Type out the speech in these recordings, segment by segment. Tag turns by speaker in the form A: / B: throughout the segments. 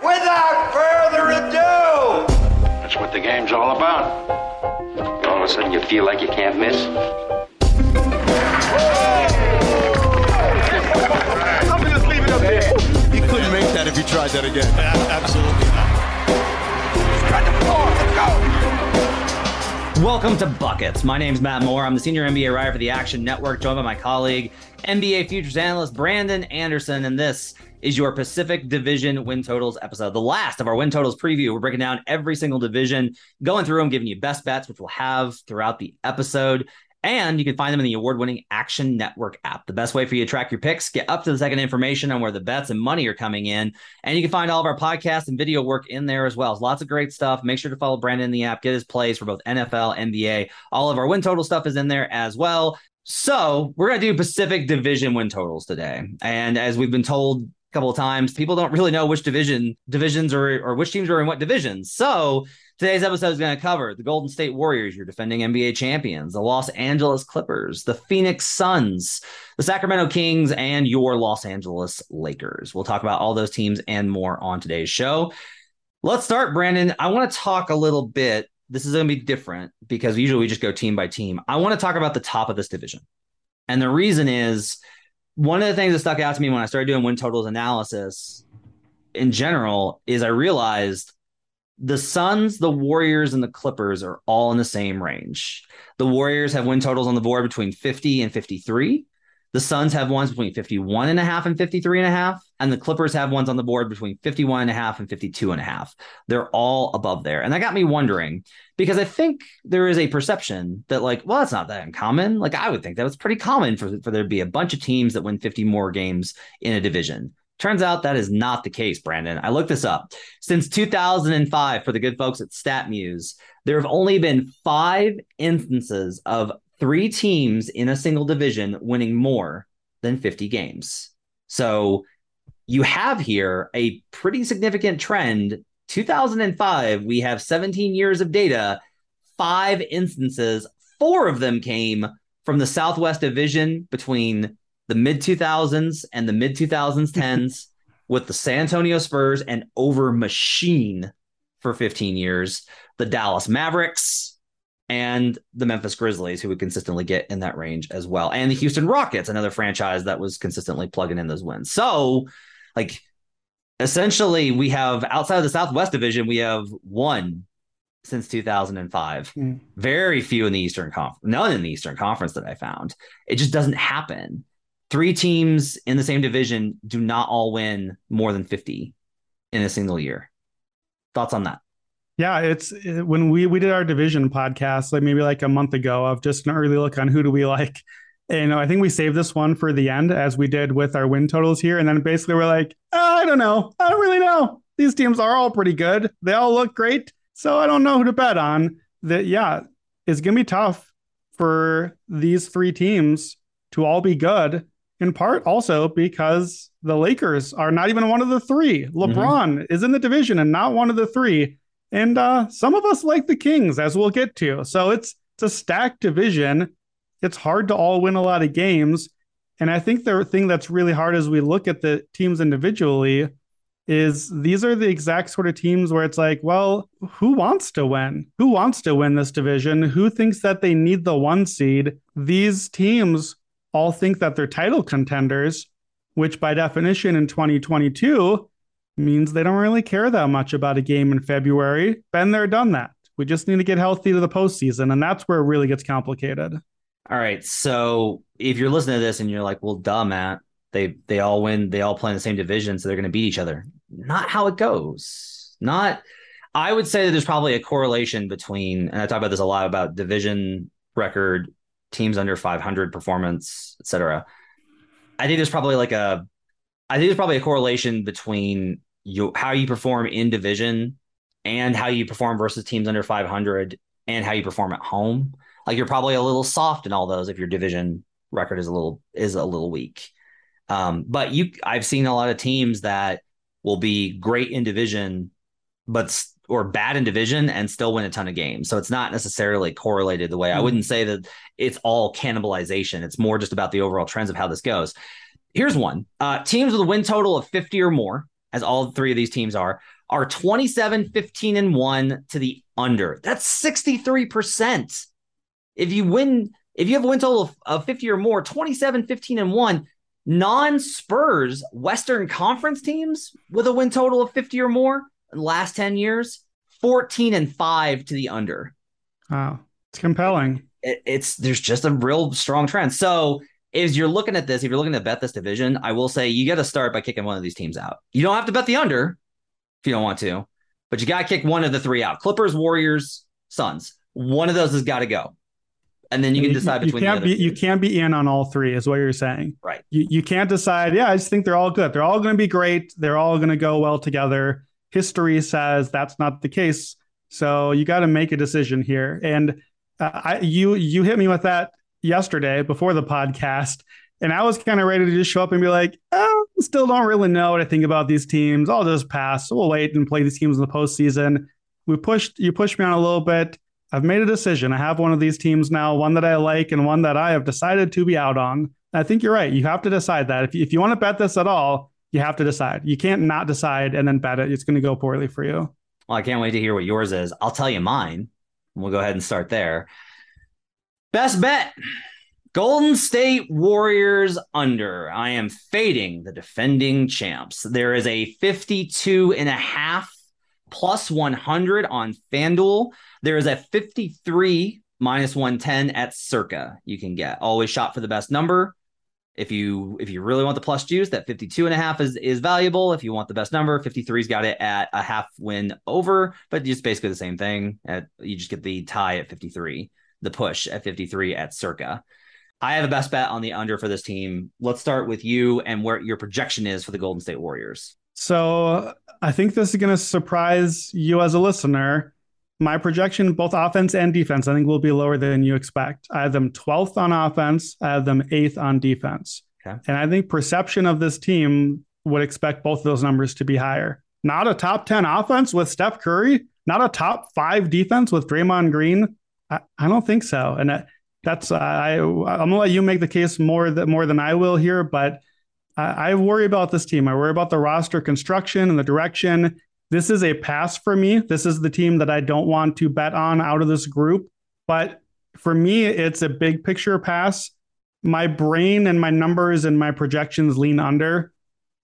A: Without further ado,
B: That's what the game's all about. All of a sudden you feel like you can't miss.
C: You couldn't make that if you tried that again.
D: Absolutely not.
E: Welcome to Buckets. My name's Matt Moore. I'm the senior NBA writer for the Action Network, joined by my colleague, NBA futures analyst Brandon Anderson, and this is your Pacific Division win totals episode, the last of our win totals preview. We're breaking down every single division, going through them, giving you best bets, which we'll have throughout the episode. And you can find them in the award winning Action Network app. The best way for you to track your picks, get up to the second information on where the bets and money are coming in. And you can find all of our podcasts and video work in there as well. Lots of great stuff. Make sure to follow Brandon in the app, get his plays for both NFL, NBA. All of our win total stuff is in there as well. So we're going to do Pacific Division win totals today. And as we've been told a couple of times, people don't really know which division divisions or, or which teams are in what divisions. So Today's episode is going to cover the Golden State Warriors, your defending NBA champions, the Los Angeles Clippers, the Phoenix Suns, the Sacramento Kings, and your Los Angeles Lakers. We'll talk about all those teams and more on today's show. Let's start, Brandon. I want to talk a little bit. This is going to be different because usually we just go team by team. I want to talk about the top of this division. And the reason is one of the things that stuck out to me when I started doing win totals analysis in general is I realized the Suns, the Warriors, and the Clippers are all in the same range. The Warriors have win totals on the board between 50 and 53. The Suns have ones between 51 and a half and 53 and a half. And the Clippers have ones on the board between 51 and a half and 52 and a half. They're all above there. And that got me wondering because I think there is a perception that, like, well, that's not that uncommon. Like, I would think that was pretty common for, for there to be a bunch of teams that win 50 more games in a division. Turns out that is not the case, Brandon. I looked this up. Since 2005, for the good folks at StatMuse, there have only been five instances of three teams in a single division winning more than 50 games. So you have here a pretty significant trend. 2005, we have 17 years of data, five instances, four of them came from the Southwest Division between the mid 2000s and the mid 2010s with the San Antonio Spurs and over machine for 15 years, the Dallas Mavericks and the Memphis Grizzlies, who would consistently get in that range as well, and the Houston Rockets, another franchise that was consistently plugging in those wins. So, like, essentially, we have outside of the Southwest Division, we have one since 2005. Mm. Very few in the Eastern Conference, none in the Eastern Conference that I found. It just doesn't happen three teams in the same division do not all win more than 50 in a single year. Thoughts on that?
F: Yeah, it's when we we did our division podcast like maybe like a month ago of just an early look on who do we like. And, you know, I think we saved this one for the end as we did with our win totals here. And then basically we're like, oh, I don't know. I don't really know. These teams are all pretty good. They all look great. So I don't know who to bet on. That yeah, it's gonna be tough for these three teams to all be good in part also because the Lakers are not even one of the three. Mm-hmm. LeBron mm-hmm. is in the division and not one of the three. And uh, some of us like the Kings, as we'll get to. So it's it's a stacked division. It's hard to all win a lot of games. And I think the thing that's really hard as we look at the teams individually is these are the exact sort of teams where it's like, well, who wants to win? Who wants to win this division? Who thinks that they need the one seed? These teams all think that they're title contenders, which by definition in 2022 means they don't really care that much about a game in February. Been there, done that. We just need to get healthy to the postseason, and that's where it really gets complicated.
E: All right. So if you're listening to this and you're like, well, duh, Matt, they they all win, they all play in the same division, so they're gonna beat each other. Not how it goes. Not I would say that there's probably a correlation between, and I talk about this a lot about division record teams under 500 performance, etc. I think there's probably like a, I think there's probably a correlation between you how you perform in division and how you perform versus teams under 500 and how you perform at home. Like you're probably a little soft in all those if your division record is a little is a little weak. Um, but you, I've seen a lot of teams that will be great in division, but or bad in division and still win a ton of games. So it's not necessarily correlated the way. I wouldn't say that it's all cannibalization. It's more just about the overall trends of how this goes. Here's one uh, teams with a win total of 50 or more as all three of these teams are, are 27, 15, and 1 to the under. That's 63%. If you win, if you have a win total of, of 50 or more, 27, 15, and 1, non Spurs Western Conference teams with a win total of 50 or more in the last 10 years, 14 and 5 to the under.
F: Wow. It's compelling.
E: It, it's there's just a real strong trend. So as you're looking at this, if you're looking to bet this division, I will say you got to start by kicking one of these teams out. You don't have to bet the under if you don't want to, but you got to kick one of the three out. Clippers, Warriors, Suns. One of those has got to go. And then you can decide
F: you,
E: between
F: you can't
E: the
F: be you can't be in on all three is what you're saying.
E: Right.
F: You, you can't decide yeah i just think they're all good. They're all going to be great. They're all going to go well together. History says that's not the case. So you got to make a decision here. And uh, I, you you hit me with that yesterday before the podcast and i was kind of ready to just show up and be like oh still don't really know what i think about these teams. I'll just pass. We'll wait and play these teams in the postseason. We pushed you pushed me on a little bit I've made a decision. I have one of these teams now, one that I like and one that I have decided to be out on. I think you're right. You have to decide that. If you, if you want to bet this at all, you have to decide. You can't not decide and then bet it. It's going to go poorly for you.
E: Well, I can't wait to hear what yours is. I'll tell you mine. We'll go ahead and start there. Best bet Golden State Warriors under. I am fading the defending champs. There is a 52 and a half plus 100 on FanDuel. There is a 53 minus 110 at Circa you can get. Always shop for the best number. If you if you really want the plus juice, that 52 and a half is is valuable. If you want the best number, 53's got it at a half win over, but just basically the same thing. At you just get the tie at 53, the push at 53 at Circa. I have a best bet on the under for this team. Let's start with you and where your projection is for the Golden State Warriors.
F: So I think this is going to surprise you as a listener. My projection, both offense and defense, I think will be lower than you expect. I have them 12th on offense, I have them eighth on defense. Okay. And I think perception of this team would expect both of those numbers to be higher. Not a top 10 offense with Steph Curry, not a top five defense with Draymond Green. I, I don't think so. And that's, I, I'm going to let you make the case more, that, more than I will here, but I, I worry about this team. I worry about the roster construction and the direction. This is a pass for me. This is the team that I don't want to bet on out of this group. But for me, it's a big picture pass. My brain and my numbers and my projections lean under.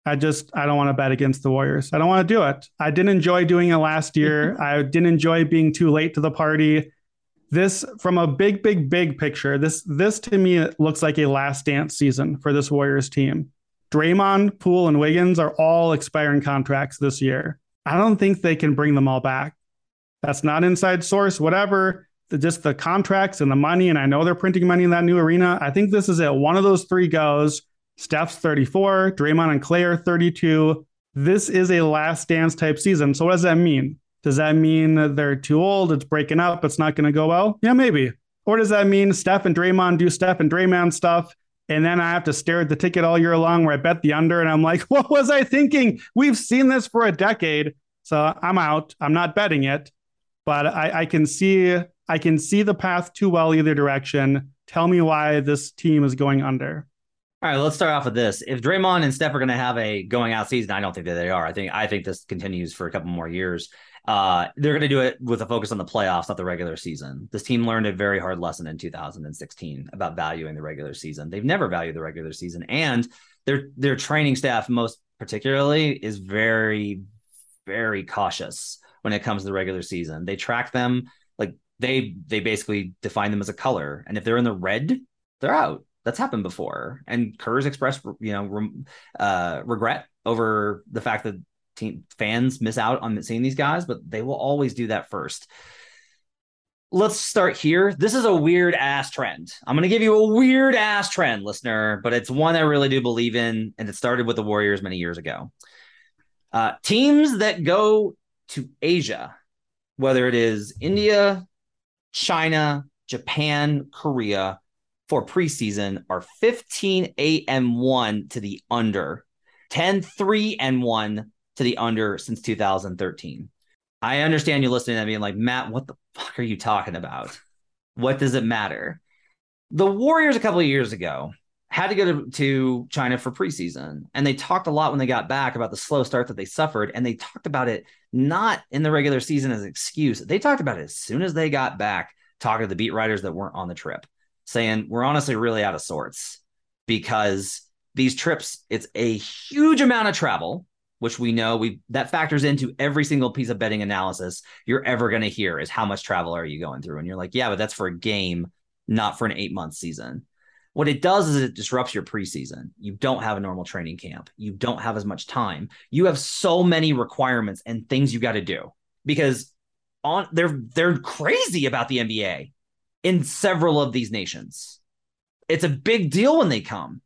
F: I just I don't want to bet against the Warriors. I don't want to do it. I didn't enjoy doing it last year. I didn't enjoy being too late to the party. This from a big big big picture. This this to me looks like a last dance season for this Warriors team. Draymond, Poole, and Wiggins are all expiring contracts this year. I don't think they can bring them all back. That's not inside source, whatever. The, just the contracts and the money, and I know they're printing money in that new arena. I think this is it. One of those three goes. Steph's 34, Draymond and Clay are 32. This is a last dance type season. So what does that mean? Does that mean they're too old? It's breaking up. It's not going to go well? Yeah, maybe. Or does that mean Steph and Draymond do Steph and Draymond stuff and then I have to stare at the ticket all year long where I bet the under, and I'm like, what was I thinking? We've seen this for a decade, so I'm out. I'm not betting it, but I, I can see I can see the path too well either direction. Tell me why this team is going under.
E: All right, let's start off with this. If Draymond and Steph are going to have a going out season, I don't think that they are. I think I think this continues for a couple more years. Uh, they're going to do it with a focus on the playoffs, not the regular season. This team learned a very hard lesson in 2016 about valuing the regular season. They've never valued the regular season, and their their training staff, most particularly, is very very cautious when it comes to the regular season. They track them like they they basically define them as a color, and if they're in the red, they're out. That's happened before, and Kerr's expressed you know uh, regret over the fact that team fans miss out on seeing these guys, but they will always do that first. Let's start here. This is a weird ass trend. I'm going to give you a weird ass trend, listener, but it's one I really do believe in. And it started with the Warriors many years ago. Uh, teams that go to Asia, whether it is India, China, Japan, Korea, for preseason are 15 8 and 1 to the under, 10 3 and 1 to the under since 2013. I understand you listening to me and like, Matt, what the fuck are you talking about? What does it matter? The Warriors a couple of years ago had to go to, to China for preseason. And they talked a lot when they got back about the slow start that they suffered. And they talked about it not in the regular season as an excuse. They talked about it as soon as they got back, talking to the beat writers that weren't on the trip, saying, We're honestly really out of sorts because these trips, it's a huge amount of travel, which we know we that factors into every single piece of betting analysis you're ever going to hear is how much travel are you going through? And you're like, yeah, but that's for a game, not for an eight month season. What it does is it disrupts your preseason. You don't have a normal training camp. You don't have as much time. You have so many requirements and things you got to do because on they're they're crazy about the NBA in several of these nations. It's a big deal when they come.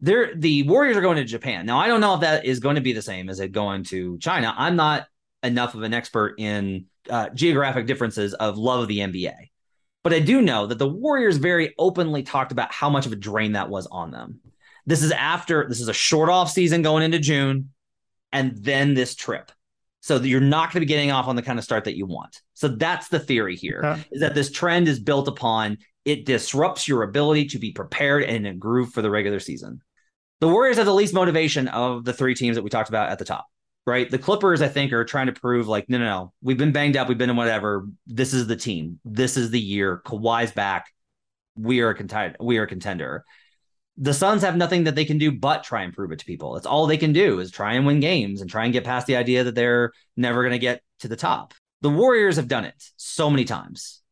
E: They're the Warriors are going to Japan. Now I don't know if that is going to be the same as it going to China. I'm not enough of an expert in uh, geographic differences of love of the NBA. But I do know that the Warriors very openly talked about how much of a drain that was on them. This is after this is a short off season going into June, and then this trip. So you're not going to be getting off on the kind of start that you want. So that's the theory here: uh, is that this trend is built upon it disrupts your ability to be prepared and in a groove for the regular season. The Warriors have the least motivation of the three teams that we talked about at the top right? The Clippers, I think, are trying to prove like, no, no, no, we've been banged up, we've been in whatever. This is the team. This is the year. Kawhi's back. We are a contender. We are a contender. The Suns have nothing that they can do but try and prove it to people. That's all they can do is try and win games and try and get past the idea that they're never going to get to the top. The Warriors have done it so many times.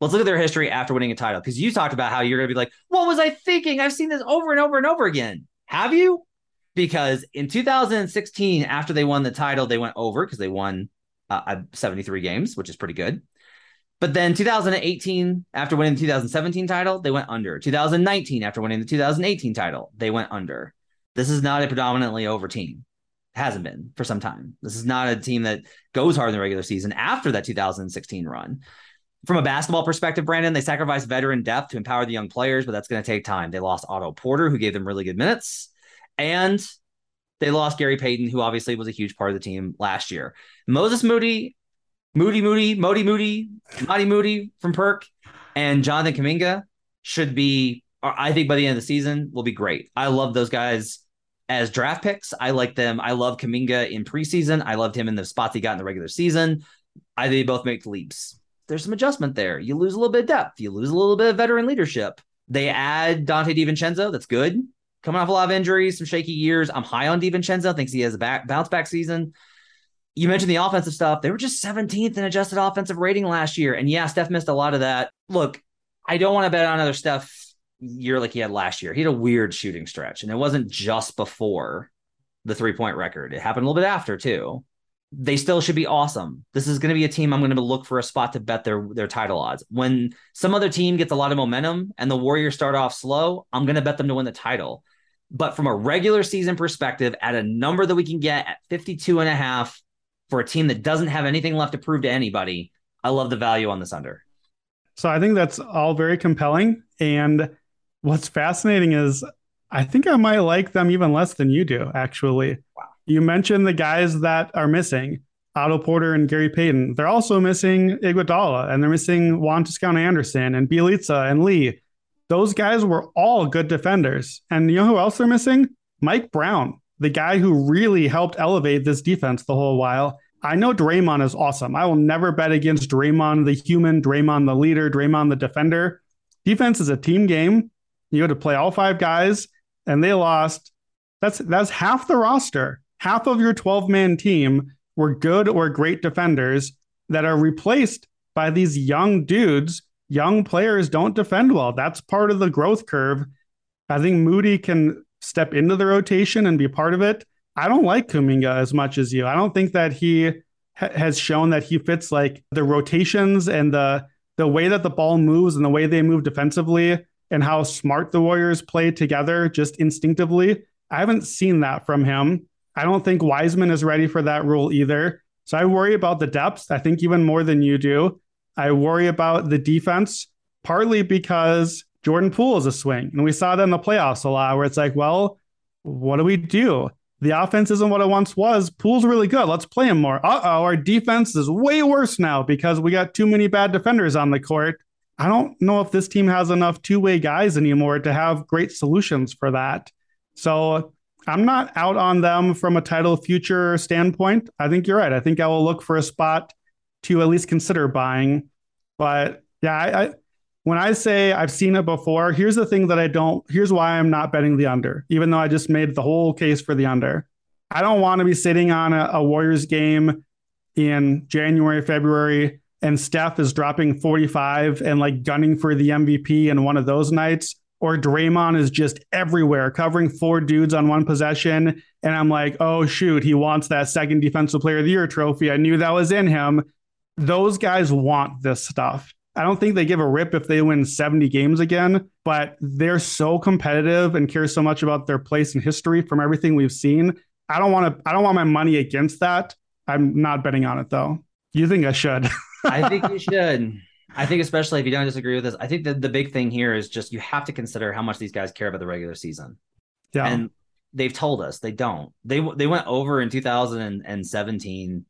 E: Let's look at their history after winning a title because you talked about how you're going to be like, what was I thinking? I've seen this over and over and over again. Have you? because in 2016, after they won the title, they went over because they won uh, 73 games, which is pretty good. But then 2018, after winning the 2017 title, they went under. 2019, after winning the 2018 title, they went under. This is not a predominantly over team. It hasn't been for some time. This is not a team that goes hard in the regular season after that 2016 run. From a basketball perspective, Brandon, they sacrificed veteran depth to empower the young players, but that's going to take time. They lost Otto Porter, who gave them really good minutes. And they lost Gary Payton, who obviously was a huge part of the team last year. Moses Moody, Moody Moody, Modi Moody, Madi Moody from Perk, and Jonathan Kuminga should be, uh, I think by the end of the season, will be great. I love those guys as draft picks. I like them. I love Kuminga in preseason. I loved him in the spots he got in the regular season. I think they both make leaps. There's some adjustment there. You lose a little bit of depth. You lose a little bit of veteran leadership. They add Donte DiVincenzo. That's good coming off a lot of injuries, some shaky years. I'm high on DiVincenzo. Thinks he has a back, bounce back season. You mentioned the offensive stuff. They were just 17th in adjusted offensive rating last year. And yeah, Steph missed a lot of that. Look, I don't want to bet on another Steph year like he had last year. He had a weird shooting stretch, and it wasn't just before the three point record. It happened a little bit after too. They still should be awesome. This is going to be a team I'm going to look for a spot to bet their their title odds. When some other team gets a lot of momentum and the Warriors start off slow, I'm going to bet them to win the title. But from a regular season perspective, at a number that we can get at 52 and a half for a team that doesn't have anything left to prove to anybody, I love the value on this under.
F: So I think that's all very compelling. And what's fascinating is I think I might like them even less than you do, actually. Wow. You mentioned the guys that are missing. Otto Porter and Gary Payton. They're also missing Iguodala and they're missing Juan Toscano Anderson and Bjelica and Lee. Those guys were all good defenders. And you know who else they're missing? Mike Brown, the guy who really helped elevate this defense the whole while. I know Draymond is awesome. I will never bet against Draymond, the human, Draymond, the leader, Draymond, the defender. Defense is a team game. You had to play all five guys, and they lost. That's that's half the roster. Half of your 12 man team were good or great defenders that are replaced by these young dudes young players don't defend well. That's part of the growth curve. I think Moody can step into the rotation and be part of it. I don't like Kuminga as much as you. I don't think that he ha- has shown that he fits like the rotations and the the way that the ball moves and the way they move defensively and how smart the Warriors play together just instinctively. I haven't seen that from him. I don't think Wiseman is ready for that role either. So I worry about the depth. I think even more than you do. I worry about the defense, partly because Jordan Poole is a swing. And we saw that in the playoffs a lot where it's like, well, what do we do? The offense isn't what it once was. Poole's really good. Let's play him more. Uh oh, our defense is way worse now because we got too many bad defenders on the court. I don't know if this team has enough two way guys anymore to have great solutions for that. So I'm not out on them from a title future standpoint. I think you're right. I think I will look for a spot to at least consider buying. But yeah, I, I when I say I've seen it before, here's the thing that I don't, here's why I'm not betting the under, even though I just made the whole case for the under. I don't want to be sitting on a, a Warriors game in January, February, and Steph is dropping 45 and like gunning for the MVP in one of those nights, or Draymond is just everywhere covering four dudes on one possession. And I'm like, oh, shoot, he wants that second defensive player of the year trophy. I knew that was in him. Those guys want this stuff. I don't think they give a rip if they win 70 games again, but they're so competitive and care so much about their place in history from everything we've seen. I don't want to I don't want my money against that. I'm not betting on it though. You think I should?
E: I think you should. I think especially if you don't disagree with this, I think that the big thing here is just you have to consider how much these guys care about the regular season.
F: Yeah.
E: And they've told us they don't. They they went over in 2017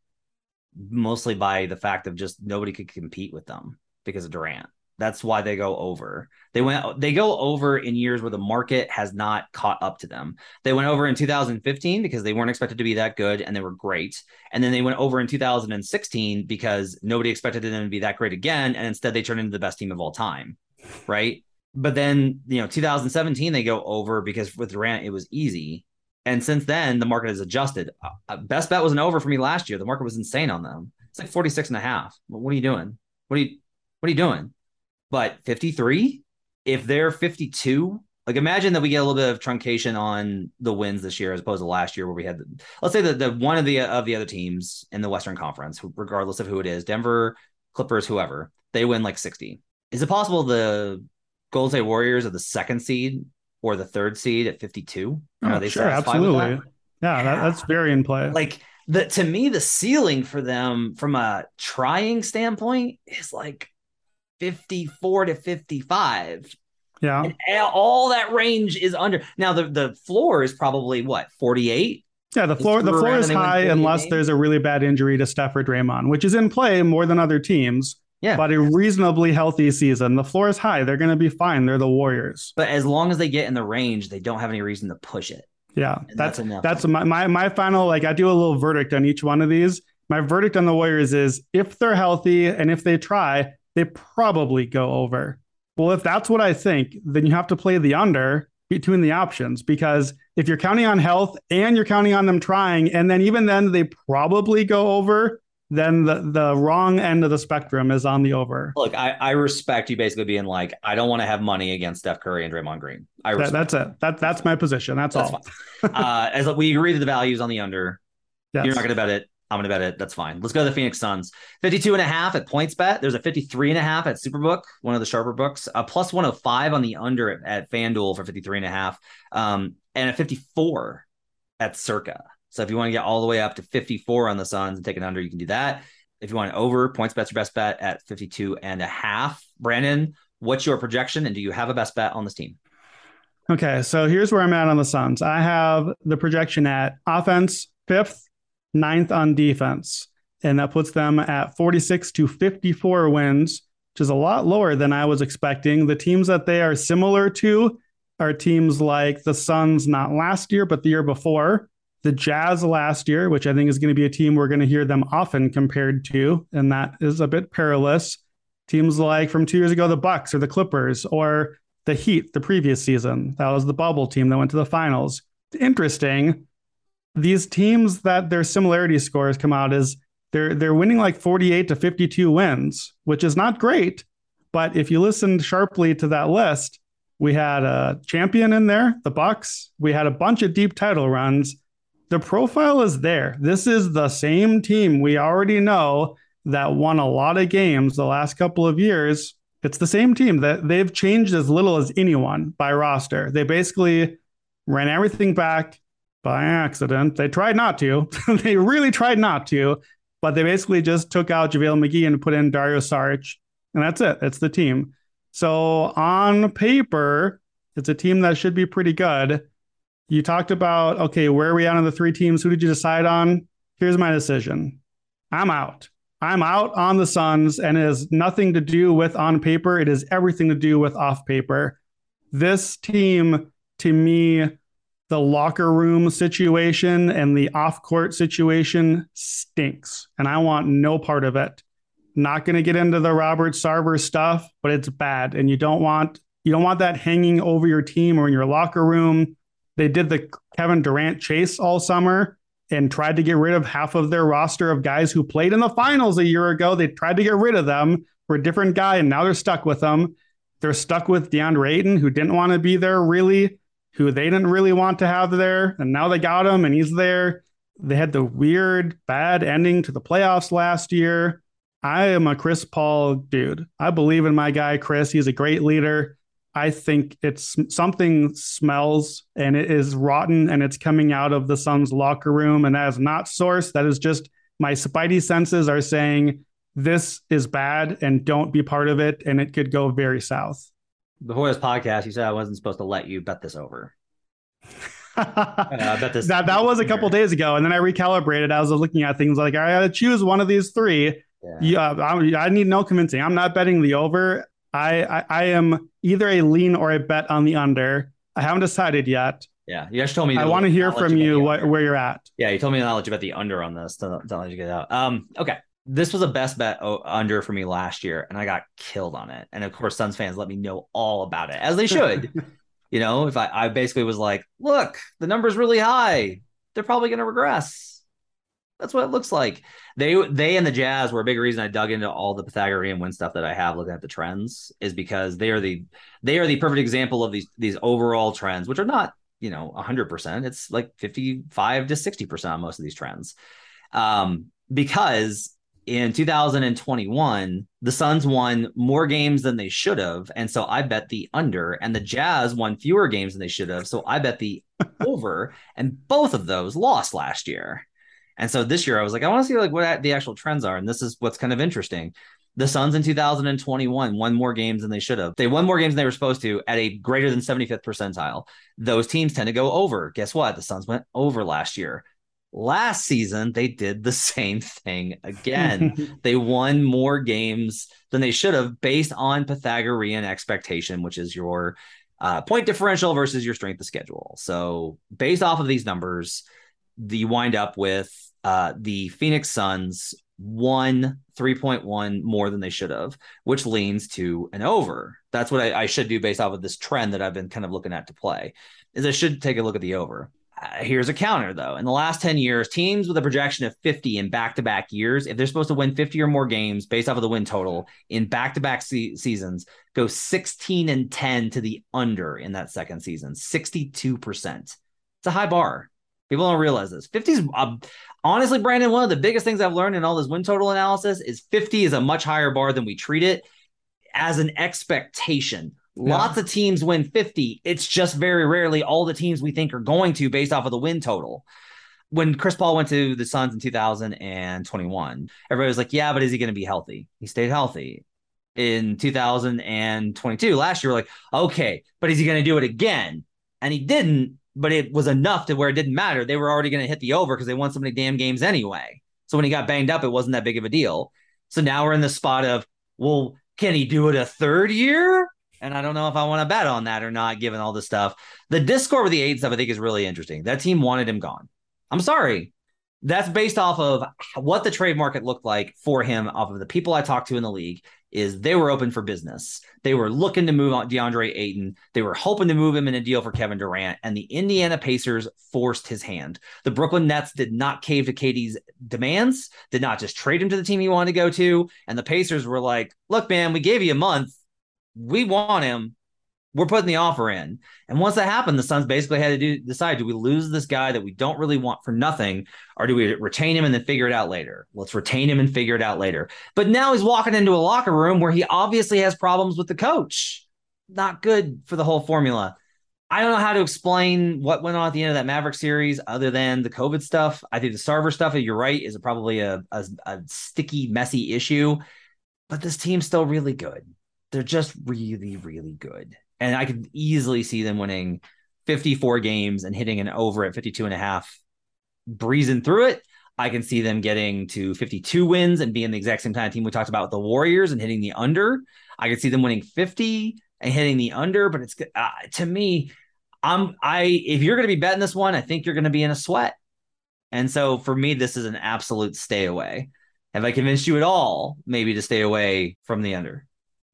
E: mostly by the fact of just nobody could compete with them because of Durant. That's why they go over. They went they go over in years where the market has not caught up to them. They went over in 2015 because they weren't expected to be that good and they were great. And then they went over in 2016 because nobody expected them to be that great again and instead they turned into the best team of all time. Right? But then, you know, 2017 they go over because with Durant it was easy. And since then the market has adjusted. Uh, best bet was an over for me last year. The market was insane on them. It's like 46 and a half. What are you doing? What are you what are you doing? But 53, if they're 52, like imagine that we get a little bit of truncation on the wins this year as opposed to last year where we had, the, let's say that the one of the of the other teams in the Western Conference, regardless of who it is, Denver, Clippers, whoever, they win like 60. Is it possible the Golden State Warriors are the second seed or the third seed at 52?
F: Oh, are they sure, absolutely. Yeah, that, that's very in play.
E: Like the to me, the ceiling for them from a trying standpoint is like 54 to 55.
F: Yeah.
E: And all that range is under. Now the the floor is probably what, 48?
F: Yeah, the floor the floor is high unless there's a really bad injury to Steph or Draymond, which is in play more than other teams.
E: Yeah.
F: But a reasonably healthy season. The floor is high. They're going to be fine. They're the Warriors.
E: But as long as they get in the range, they don't have any reason to push it.
F: Yeah. that's that's, enough. that's my, my my final like I do a little verdict on each one of these. My verdict on the Warriors is if they're healthy and if they try, they probably go over. Well, if that's what I think, then you have to play the under between the options because if you're counting on health and you're counting on them trying, and then even then they probably go over, then the, the wrong end of the spectrum is on the over.
E: Look, I, I respect you basically being like, I don't want to have money against Steph Curry and Draymond Green. I
F: that, that's it. That that's my position. That's, that's all.
E: uh, as we agree to the values on the under, yes. you're not going to bet it. I'm going to bet it. That's fine. Let's go to the Phoenix Suns. 52 and a half at PointsBet. There's a 53 and a half at Superbook, one of the sharper books. A plus 105 on the under at, at FanDuel for 53 and a half. Um, and a 54 at Circa. So if you want to get all the way up to 54 on the Suns and take an under, you can do that. If you want over, PointsBet's your best bet at 52 and a half. Brandon, what's your projection and do you have a best bet on this team?
F: Okay, so here's where I'm at on the Suns. I have the projection at offense fifth, ninth on defense. And that puts them at 46 to 54 wins, which is a lot lower than I was expecting. The teams that they are similar to are teams like the Suns, not last year, but the year before. The Jazz last year, which I think is going to be a team we're going to hear them often compared to, and that is a bit perilous. Teams like from two years ago, the Bucks or the Clippers or the Heat the previous season. That was the bubble team that went to the finals. Interesting these teams that their similarity scores come out is they're they're winning like 48 to 52 wins, which is not great. But if you listened sharply to that list, we had a champion in there, the Bucks. We had a bunch of deep title runs. The profile is there. This is the same team we already know that won a lot of games the last couple of years. It's the same team that they've changed as little as anyone by roster. They basically ran everything back, by accident. They tried not to. they really tried not to, but they basically just took out JaVale McGee and put in Dario Saric, and that's it. It's the team. So on paper, it's a team that should be pretty good. You talked about, okay, where are we at on the three teams? Who did you decide on? Here's my decision. I'm out. I'm out on the Suns and it has nothing to do with on paper. It is everything to do with off paper. This team, to me, the locker room situation and the off court situation stinks. And I want no part of it. Not going to get into the Robert Sarver stuff, but it's bad. And you don't want you don't want that hanging over your team or in your locker room. They did the Kevin Durant chase all summer and tried to get rid of half of their roster of guys who played in the finals a year ago. They tried to get rid of them for a different guy, and now they're stuck with them. They're stuck with DeAndre Ayton, who didn't want to be there really, who they didn't really want to have there, and now they got him, and he's there. They had the weird, bad ending to the playoffs last year. I am a Chris Paul dude. I believe in my guy, Chris. He's a great leader. I think it's something smells and it is rotten and it's coming out of the Suns locker room. And that is not source. That is just my spidey senses are saying this is bad and don't be part of it. And it could go very south.
E: Before this podcast, you said I wasn't supposed to let you bet this over.
F: I bet this that, that was a couple days ago. And then I recalibrated. I was looking at things like I gotta choose one of these three. Yeah, yeah I, I need no convincing. I'm not betting the over. I, I, I am either a lean or a bet on the under. I haven't decided yet.
E: Yeah, you just told me.
F: I want to hear from you what, where you're at.
E: Yeah, you told me let you bet the under on this. Don't, don't let you get out. Um, okay, this was a best bet under for me last year, and I got killed on it. And of course, Suns fans let me know all about it, as they should. you know, if I, I basically was like, look, the number's really high, they're probably going to regress that's what it looks like. They they and the Jazz were a big reason I dug into all the Pythagorean win stuff that I have looking at the trends is because they are the they are the perfect example of these these overall trends, which are not you know hundred percent. It's like fifty five to sixty percent on most of these trends, um, because in 2021 the Suns won more games than they should have, and so I bet the under, and the Jazz won fewer games than they should have, so I bet the over, and both of those lost last year. And so this year I was like, I want to see like what the actual trends are. And this is what's kind of interesting. The Suns in 2021 won more games than they should have. They won more games than they were supposed to at a greater than 75th percentile. Those teams tend to go over. Guess what? The Suns went over last year. Last season, they did the same thing again. they won more games than they should have based on Pythagorean expectation, which is your uh, point differential versus your strength of schedule. So, based off of these numbers, you wind up with uh, the Phoenix Suns won 3.1 more than they should have, which leans to an over. That's what I, I, should do based off of this trend that I've been kind of looking at to play. Is I should take a look at the over. Uh, here's a counter though. In the last 10 years, teams with a projection of 50 in back-to-back years, if they're supposed to win 50 or more games based off of the win total in back-to-back seasons, go 16 and 10 to the under in that second season. 62%. It's a high bar. People don't realize this. 50 is uh, honestly, Brandon, one of the biggest things I've learned in all this win total analysis is 50 is a much higher bar than we treat it as an expectation. Lots of teams win 50. It's just very rarely all the teams we think are going to based off of the win total. When Chris Paul went to the Suns in 2021, everybody was like, yeah, but is he going to be healthy? He stayed healthy. In 2022, last year, we're like, okay, but is he going to do it again? And he didn't but it was enough to where it didn't matter. They were already going to hit the over because they won so many damn games anyway. So when he got banged up, it wasn't that big of a deal. So now we're in the spot of, well, can he do it a third year? And I don't know if I want to bet on that or not, given all this stuff. The Discord with the Ayton stuff, I think, is really interesting. That team wanted him gone. I'm sorry. That's based off of what the trade market looked like for him, off of the people I talked to in the league is they were open for business. They were looking to move on DeAndre Ayton. They were hoping to move him in a deal for Kevin Durant, and the Indiana Pacers forced his hand. The Brooklyn Nets did not cave to KD's demands, did not just trade him to the team he wanted to go to. And the Pacers were like, look, man, we gave you a month. We want him we're putting the offer in. And once that happened, the Suns basically had to do, decide do we lose this guy that we don't really want for nothing, or do we retain him and then figure it out later? Let's retain him and figure it out later. But now he's walking into a locker room where he obviously has problems with the coach. Not good for the whole formula. I don't know how to explain what went on at the end of that Maverick series other than the COVID stuff. I think the Sarver stuff, you're right, is probably a, a, a sticky, messy issue. But this team's still really good. They're just really, really good and I could easily see them winning 54 games and hitting an over at 52 and a half, breezing through it. I can see them getting to 52 wins and being the exact same kind of team we talked about with the Warriors and hitting the under. I could see them winning 50 and hitting the under, but it's uh, to me, I'm I if you're going to be betting this one, I think you're going to be in a sweat. And so for me, this is an absolute stay away. Have I convinced you at all, maybe to stay away from the under?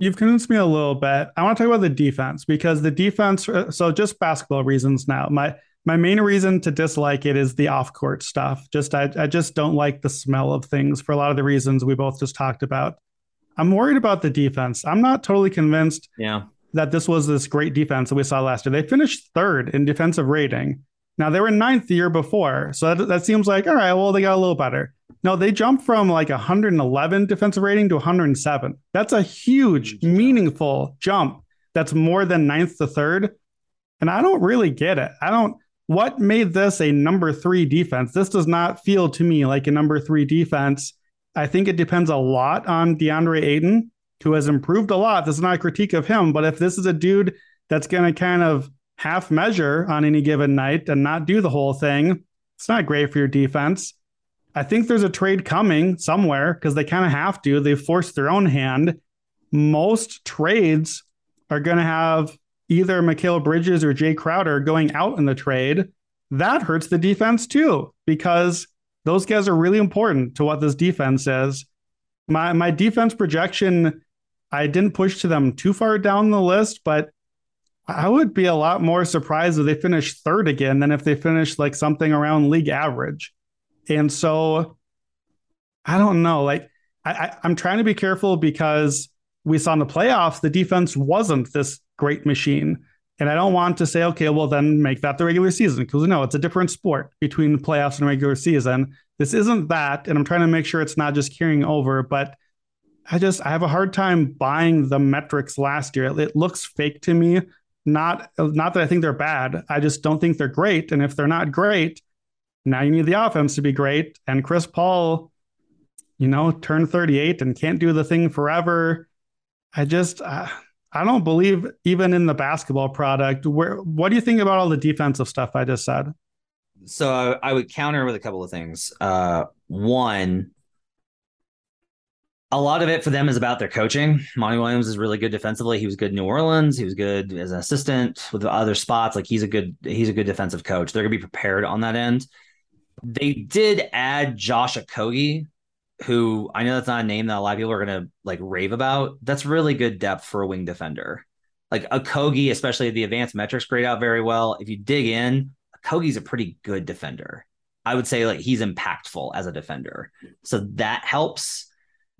F: You've convinced me a little bit. I want to talk about the defense because the defense. Uh, so just basketball reasons now. My my main reason to dislike it is the off court stuff. Just I I just don't like the smell of things for a lot of the reasons we both just talked about. I'm worried about the defense. I'm not totally convinced.
E: Yeah.
F: That this was this great defense that we saw last year. They finished third in defensive rating. Now they were ninth the year before, so that, that seems like all right. Well, they got a little better. No, they jumped from like 111 defensive rating to 107. That's a huge, meaningful jump. That's more than ninth to third. And I don't really get it. I don't. What made this a number three defense? This does not feel to me like a number three defense. I think it depends a lot on DeAndre Ayton, who has improved a lot. This is not a critique of him, but if this is a dude that's going to kind of half measure on any given night and not do the whole thing, it's not great for your defense. I think there's a trade coming somewhere because they kind of have to. They forced their own hand. Most trades are going to have either Mikal Bridges or Jae Crowder going out in the trade. That hurts the defense too because those guys are really important to what this defense is. My my defense projection, I didn't push to them too far down the list, but I would be a lot more surprised if they finish third again than if they finish like something around league average. And so I don't know. Like I, I'm trying to be careful because we saw in the playoffs the defense wasn't this great machine. And I don't want to say, okay, well, then make that the regular season because no, it's a different sport between playoffs and regular season. This isn't that. And I'm trying to make sure it's not just carrying over, but I just, I have a hard time buying the metrics last year. It, it looks fake to me. Not, not that I think they're bad. I just don't think they're great. And if they're not great, now you need the offense to be great. And Chris Paul, you know, turned 38 and can't do the thing forever. I just, uh, I don't believe even in the basketball product. Where, what do you think about all the defensive stuff I just said?
E: So I, would counter with a couple of things. Uh, one, a lot of it for them is about their coaching. Monty Williams is really good defensively. He was good in New Orleans. He was good as an assistant with other spots. Like he's a good he's a good defensive coach. They're gonna be prepared on that end. They did add Josh Okogie, who I know that's not a name that a lot of people are gonna like rave about. That's really good depth for a wing defender. Like Okogie, especially the advanced metrics grade out very well. If you dig in, Okogie's a pretty good defender. I would say like he's impactful as a defender. So that helps.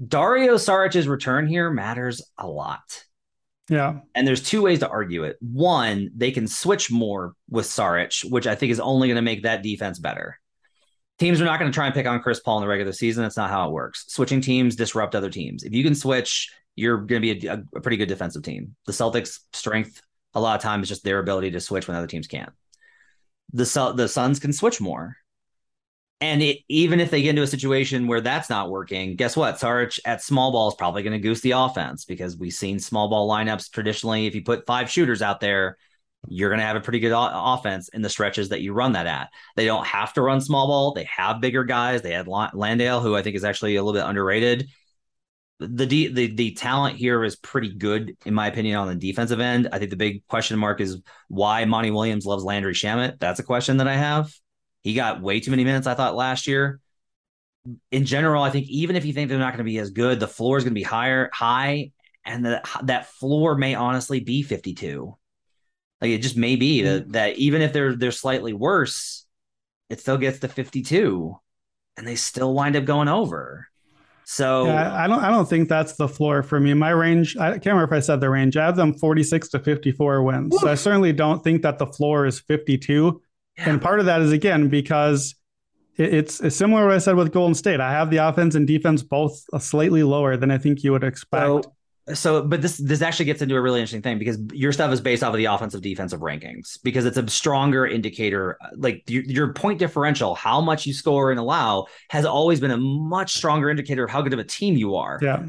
E: Dario Saric's return here matters a lot.
F: Yeah.
E: And there's two ways to argue it. One, they can switch more with Saric, which I think is only going to make that defense better. Teams are not going to try and pick on Chris Paul in the regular season. That's not how it works. Switching teams disrupt other teams. If you can switch, you're going to be a, a pretty good defensive team. The Celtics' strength a lot of times is just their ability to switch when other teams can't. The the Suns can switch more. And it, even if they get into a situation where that's not working, guess what? Saric at small ball is probably going to goose the offense because we've seen small ball lineups traditionally. If you put five shooters out there, you're going to have a pretty good o- offense in the stretches that you run that at. They don't have to run small ball. They have bigger guys. They had Landale, who I think is actually a little bit underrated. The, the the talent here is pretty good in my opinion on the defensive end. I think the big question mark is why Monty Williams loves Landry Shamet. That's a question that I have. He got way too many minutes, I thought, last year. In general, I think even if you think they're not going to be as good, the floor is going to be higher, high, and that that floor may honestly be 52. Like it just may be that, mm. that even if they're they're slightly worse, it still gets to 52 and they still wind up going over. So
F: yeah, I don't I don't think that's the floor for me. My range, I can't remember if I said the range. I have them 46 to 54 wins. So I certainly don't think that the floor is 52. Yeah. And part of that is again because it's, it's similar to what I said with Golden State. I have the offense and defense both slightly lower than I think you would expect.
E: So, so, but this this actually gets into a really interesting thing because your stuff is based off of the offensive defensive rankings because it's a stronger indicator. Like your, your point differential, how much you score and allow, has always been a much stronger indicator of how good of a team you are.
F: Yeah.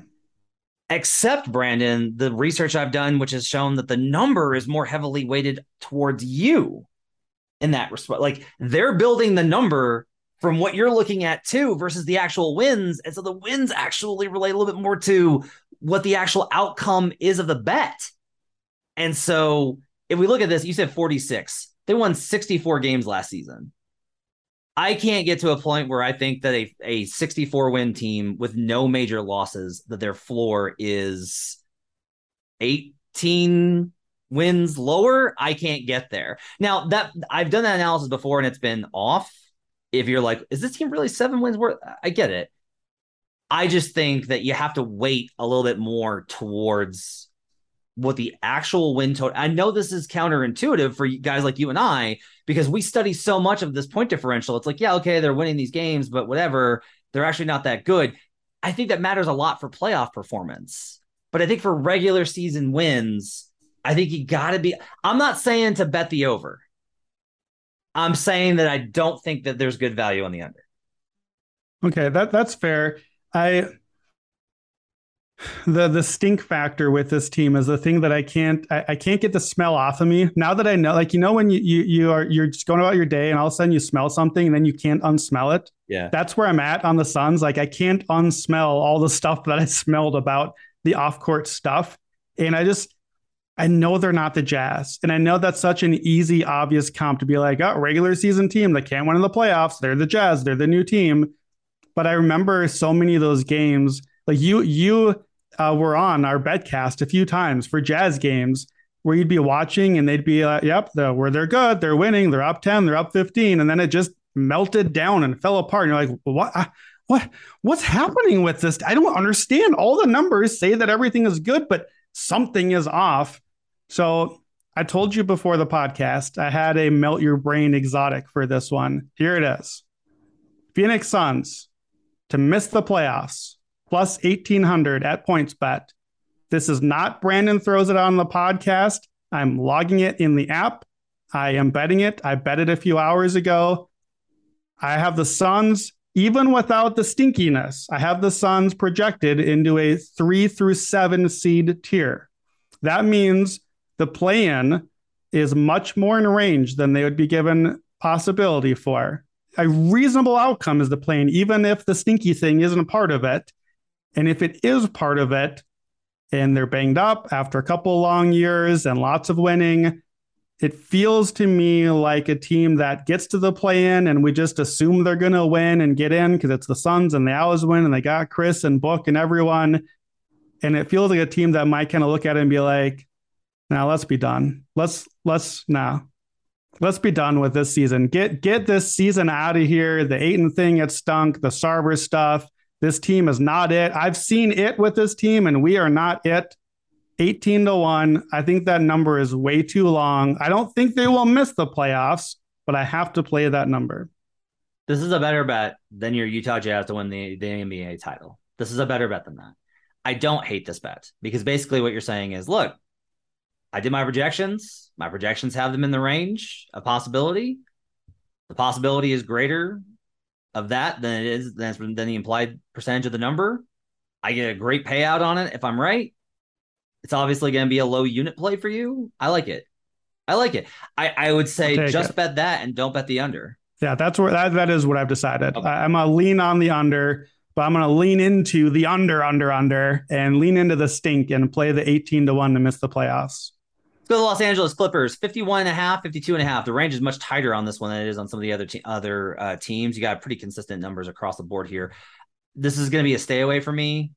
E: Except Brandon, the research I've done, which has shown that the number is more heavily weighted towards you in that respect. Like they're building the number from what you're looking at too versus the actual wins. And so the wins actually relate a little bit more to what the actual outcome is of the bet. And so if we look at this, you said 46. They won 64 games last season. I can't get to a point where I think that a, a 64 win team with no major losses, that their floor is 18 wins lower. I can't get there. Now that I've done that analysis before and it's been off. If you're like, is this team really seven wins worth? I get it. I just think that you have to wait a little bit more towards what the actual win total. I know this is counterintuitive for guys like you and I because we study so much of this point differential. It's like, yeah, okay, they're winning these games, but whatever, they're actually not that good. I think that matters a lot for playoff performance. But I think for regular season wins, I think you got to be. I'm not saying to bet the over. I'm saying that I don't think that there's good value on the under.
F: Okay, that that's fair. I the the stink factor with this team is the thing that I can't I, I, can't get the smell off of me. Now that I know, like you know, when you, you you are you're just going about your day and all of a sudden you smell something and then you can't unsmell it.
E: Yeah.
F: That's where I'm at on the Suns. Like I can't unsmell all the stuff that I smelled about the off-court stuff. And I just I know they're not the Jazz. And I know that's such an easy, obvious comp to be like, oh, regular season team that can't win in the playoffs. They're the Jazz, they're the new team. But I remember so many of those games. Like you, you uh, were on our betcast a few times for Jazz games where you'd be watching and they'd be like, yep, the, where they're good, they're winning, they're up 10, they're up 15. And then it just melted down and fell apart. And you're like, what? What? What's happening with this? I don't understand. All the numbers say that everything is good, but something is off. So I told you before the podcast, I had a melt your brain exotic for this one. Here it is Phoenix Suns to miss the playoffs plus 1800 at PointsBet. This is not Brandon throws it on the podcast. I'm logging it in the app. I am betting it. I bet it a few hours ago. I have the Suns, even without the stinkiness, I have the Suns projected into a three through seven seed tier. That means the play in is much more in range than they would be given possibility for. A reasonable outcome is the play in, even if the stinky thing isn't a part of it. And if it is part of it, and they're banged up after a couple long years and lots of winning, it feels to me like a team that gets to the play in and we just assume they're going to win and get in because it's the Suns and the Owls win and they got Chris and Book and everyone. And it feels like a team that might kind of look at it and be like, now let's be done. Let's, let's, now. Let's be done with this season. Get get this season out of here. The Ayton thing, it stunk. The Sarver stuff. This team is not it. I've seen it with this team, and we are not it. 18 to 1. I think that number is way too long. I don't think they will miss the playoffs, but I have to play that number.
E: This is a better bet than your Utah Jazz to win the, the NBA title. This is a better bet than that. I don't hate this bet because basically what you're saying is look, I did my projections. My projections have them in the range of possibility. The possibility is greater of that than it is than, than the implied percentage of the number. I get a great payout on it if I'm right. It's obviously going to be a low unit play for you. I like it. I like it. I, I would say just it. bet that and don't bet the under.
F: Yeah, that's where that, that is what I've decided. Okay. I, I'm gonna lean on the under, but I'm gonna lean into the under, under, under, and lean into the stink and play the 18 to 1 to miss the playoffs.
E: Let's go to the Los Angeles Clippers, 51 and a half, 52 and a half. The range is much tighter on this one than it is on some of the other te- other uh, teams. You got pretty consistent numbers across the board here. This is going to be a stay away for me.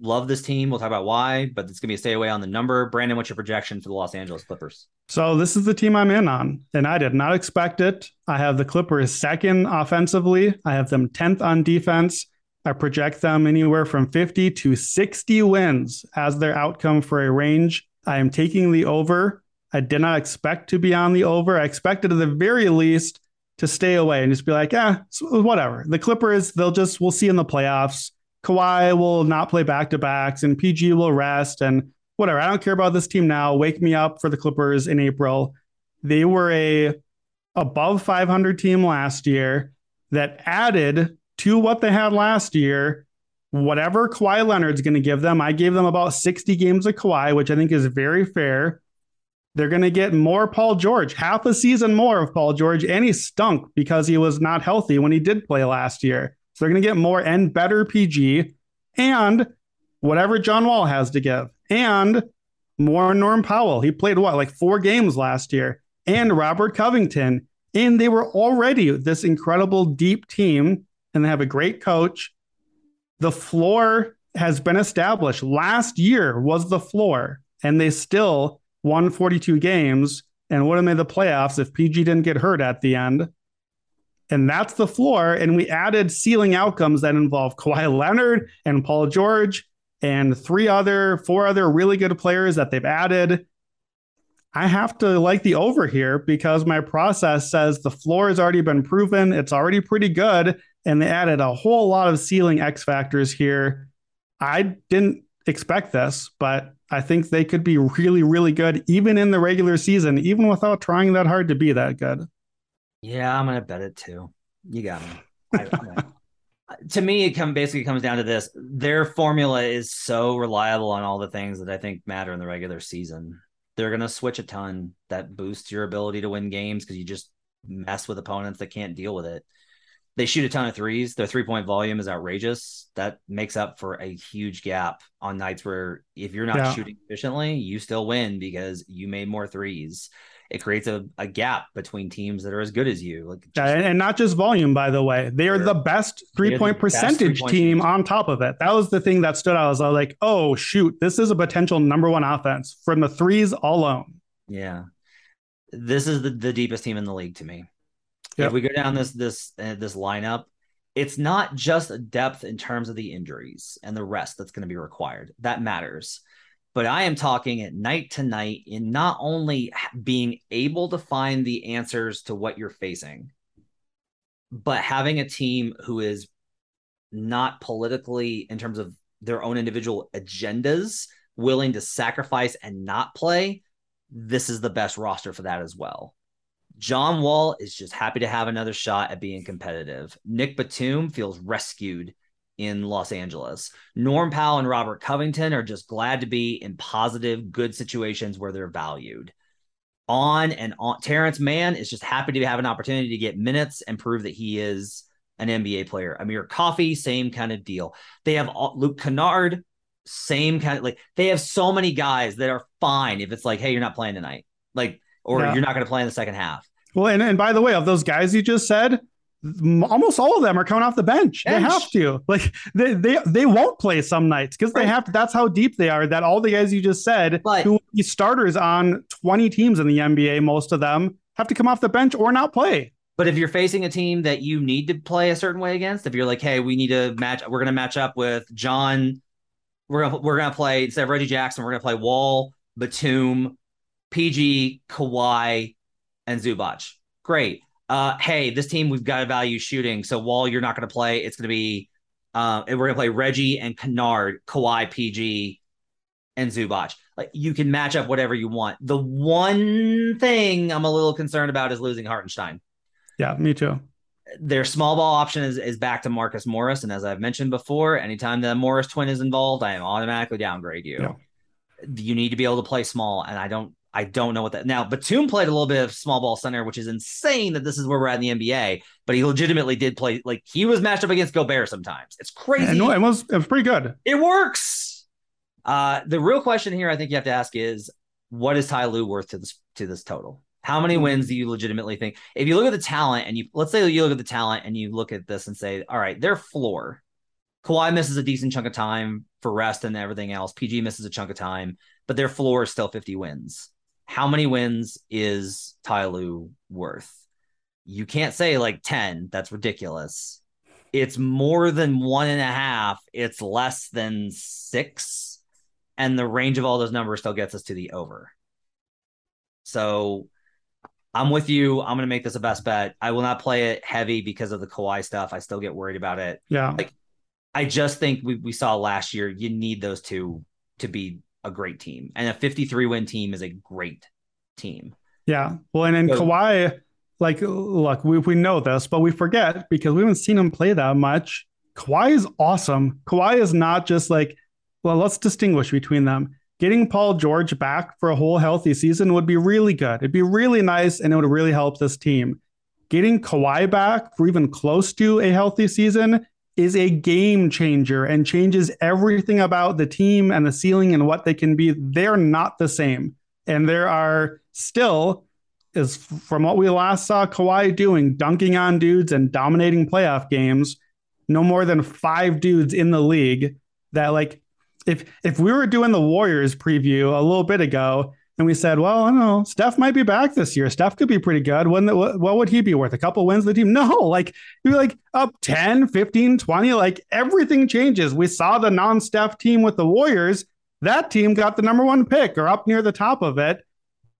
E: Love this team. We'll talk about why, but it's going to be a stay away on the number. Brandon, what's your projection for the Los Angeles Clippers?
F: So this is the team I'm in on, and I did not expect it. I have the Clippers second offensively. I have them 10th on defense. I project them anywhere from 50 to 60 wins as their outcome for a range I am taking the over. I did not expect to be on the over. I expected at the very least to stay away and just be like, yeah, whatever. The Clippers, they'll just, we'll see in the playoffs. Kawhi will not play back to backs and PG will rest and whatever. I don't care about this team now. Wake me up for the Clippers in April. They were a above 500 team last year that added to what they had last year whatever Kawhi Leonard's going to give them. I gave them about 60 games of Kawhi, which I think is very fair. They're going to get more Paul George, half a season more of Paul George, and he stunk because he was not healthy when he did play last year. So they're going to get more and better PG and whatever John Wall has to give, and more Norm Powell. He played what, like four games last year, and Robert Covington. And they were already this incredible deep team, and they have a great coach. The floor has been established. Last year was the floor, and they still won 42 games and would have made the playoffs if PG didn't get hurt at the end. And that's the floor. And we added ceiling outcomes that involve Kawhi Leonard and Paul George and three other, four other really good players that they've added. I have to like the over here because my process says the floor has already been proven. It's already pretty good. And they added a whole lot of ceiling X factors here. I didn't expect this, but I think they could be really, really good even in the regular season, even without trying that hard to be that good.
E: Yeah, I'm gonna bet it too. You got me. I, to me, it come basically comes down to this: their formula is so reliable on all the things that I think matter in the regular season. They're gonna switch a ton that boosts your ability to win games because you just mess with opponents that can't deal with it. They shoot a ton of threes. Their three point volume is outrageous. That makes up for a huge gap on nights where if you're not
F: Yeah.
E: shooting efficiently, you still win because you made more threes. It creates a, a gap between teams that are as good as you. Like just-
F: and, and not just volume, by the way. They are the best three point percentage
E: three-point
F: team on top of it. That was the thing that stood out. I was like, oh, shoot, this is a potential number one offense from the threes alone.
E: Yeah. This is the, the deepest team in the league to me.
F: Yep.
E: If we go down this this uh, this lineup, it's not just depth in terms of the injuries and the rest that's going to be required. That matters. But I am talking at night to night in not only being able to find the answers to what you're facing, but having a team who is not politically in terms of their own individual agendas willing to sacrifice and not play this is the best roster for that as well. John Wall is just happy to have another shot at being competitive. Nick Batum feels rescued in Los Angeles. Norm Powell and Robert Covington are just glad to be in positive, good situations where they're valued. On and on, Terrence Mann is just happy to have an opportunity to get minutes and prove that he is an NBA player. Amir Coffey, same kind of deal. They have all, Luke Kennard, same kind of like they have so many guys that are fine if it's like, hey, you're not playing tonight, like, or you're not going to play in the second half.
F: Well, and, and by the way, of those guys you just said, almost all of them are coming off the bench. They have to. Like they they they won't play some nights because they have to. That's how deep they are. That all the guys you just said,
E: But-
F: who will be starters on twenty teams in the NBA, most of them have to come off the bench or not play.
E: But if you're facing a team that you need to play a certain way against, if you're like, hey, we need to match, we're going to match up with John. We're gonna we're gonna play instead of Reggie Jackson, we're gonna play Wall, Batum, PG, Kawhi, and Zubac. Great. Uh, hey, this team we've got to value shooting. So while you're not going to play. It's going to be, uh, and we're going to play Reggie and Kennard, Kawhi, PG, and Zubac. Like you can match up whatever you want. The one thing I'm a little concerned about is losing Hartenstein
F: Yeah, me too.
E: their small ball option is, is back to Marcus Morris. And as I've mentioned before, anytime the Morris twin is involved, I am automatically downgrade you.
F: Yeah.
E: You need to be able to play small. And I don't I don't know what that now. Batum played a little bit of small ball center, which is insane that this is where we're at in the NBA. But he legitimately did play like he was matched up against Gobert sometimes. It's crazy.
F: And no, it was it was pretty good.
E: It works. Uh, the real question here, I think you have to ask is, what is Ty Lue worth to this to this total? How many wins do you legitimately think? If you look at the talent and you let's say you look at the talent and you look at this and say, all right, their floor. Kawhi misses a decent chunk of time for rest and everything else. PG misses a chunk of time, but their floor is still 50 wins. How many wins is Ty Lue worth? You can't say like 10. That's ridiculous. It's more than one and a half. It's less than six. And the range of all those numbers still gets us to the over. So I'm with you. I'm going to make this a best bet. I will not play it heavy because of the Kawhi stuff. I still get worried about it.
F: Yeah.
E: Like, I just think we, we saw last year, you need those two to be a great team. And a 53 win team is a great team.
F: Yeah. Well, and then
E: So-
F: Kawhi, like, look, we, we know this, but we forget because we haven't seen him play that much. Kawhi is awesome. Kawhi is not just like, well, let's distinguish between them. getting Paul George back for a whole healthy season would be really good. It'd be really nice and it would really help this team. Getting Kawhi back for even close to a healthy season is a game changer and changes everything about the team and the ceiling and what they can be. They're not the same. And there are still, is from what we last saw Kawhi doing, dunking on dudes and dominating playoff games, no more than five dudes in the league that like if if we were doing the Warriors preview a little bit ago and we said, well, I don't know, Steph might be back this year. Steph could be pretty good. What, what would he be worth? A couple wins the team? No, like you're like up 10, 15, 20, like everything changes. We saw the non-Steph team with the Warriors. That team got the number one pick or up near the top of it.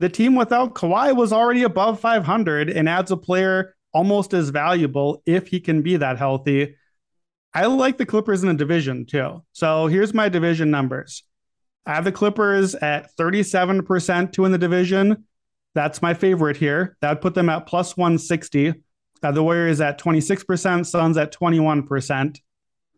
F: The team without Kawhi was already above 500 and adds a player almost as valuable if he can be that healthy. I like the Clippers in the division too. So here's my division numbers. I have the Clippers at 37% to win the division. That's my favorite here. That would put them at plus 160. Uh, the Warriors at 26%, Suns at 21%.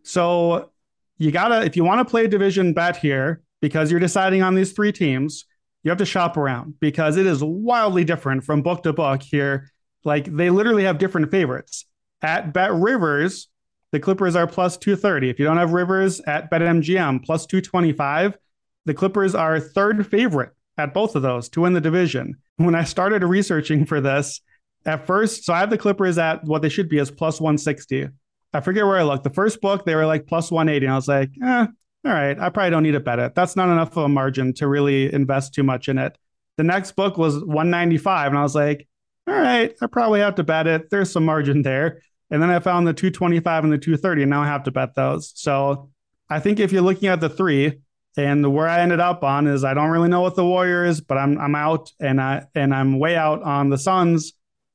F: So you gotta, if you want to play a division bet here, because you're deciding on these three teams, you have to shop around because it is wildly different from book to book here. Like they literally have different favorites. At Bet Rivers, the Clippers are plus 230. If you don't have Rivers at BetMGM, plus 225. The Clippers are third favorite at both of those to win the division. When I started researching for this, at first, so I have the Clippers at what they should be as plus 160. I forget where I looked. The first book, they were like plus 180. And I was like, eh, all right, I probably don't need to bet it. That's not enough of a margin to really invest too much in it. The next book was 195. And I was like, all right, I probably have to bet it. There's some margin there. And then I found the 225 and the 230, and now I have to bet those. So I think if you're looking at the three, and where I ended up on is I don't really know what the Warriors, but I'm I'm out and I and I'm way out on the Suns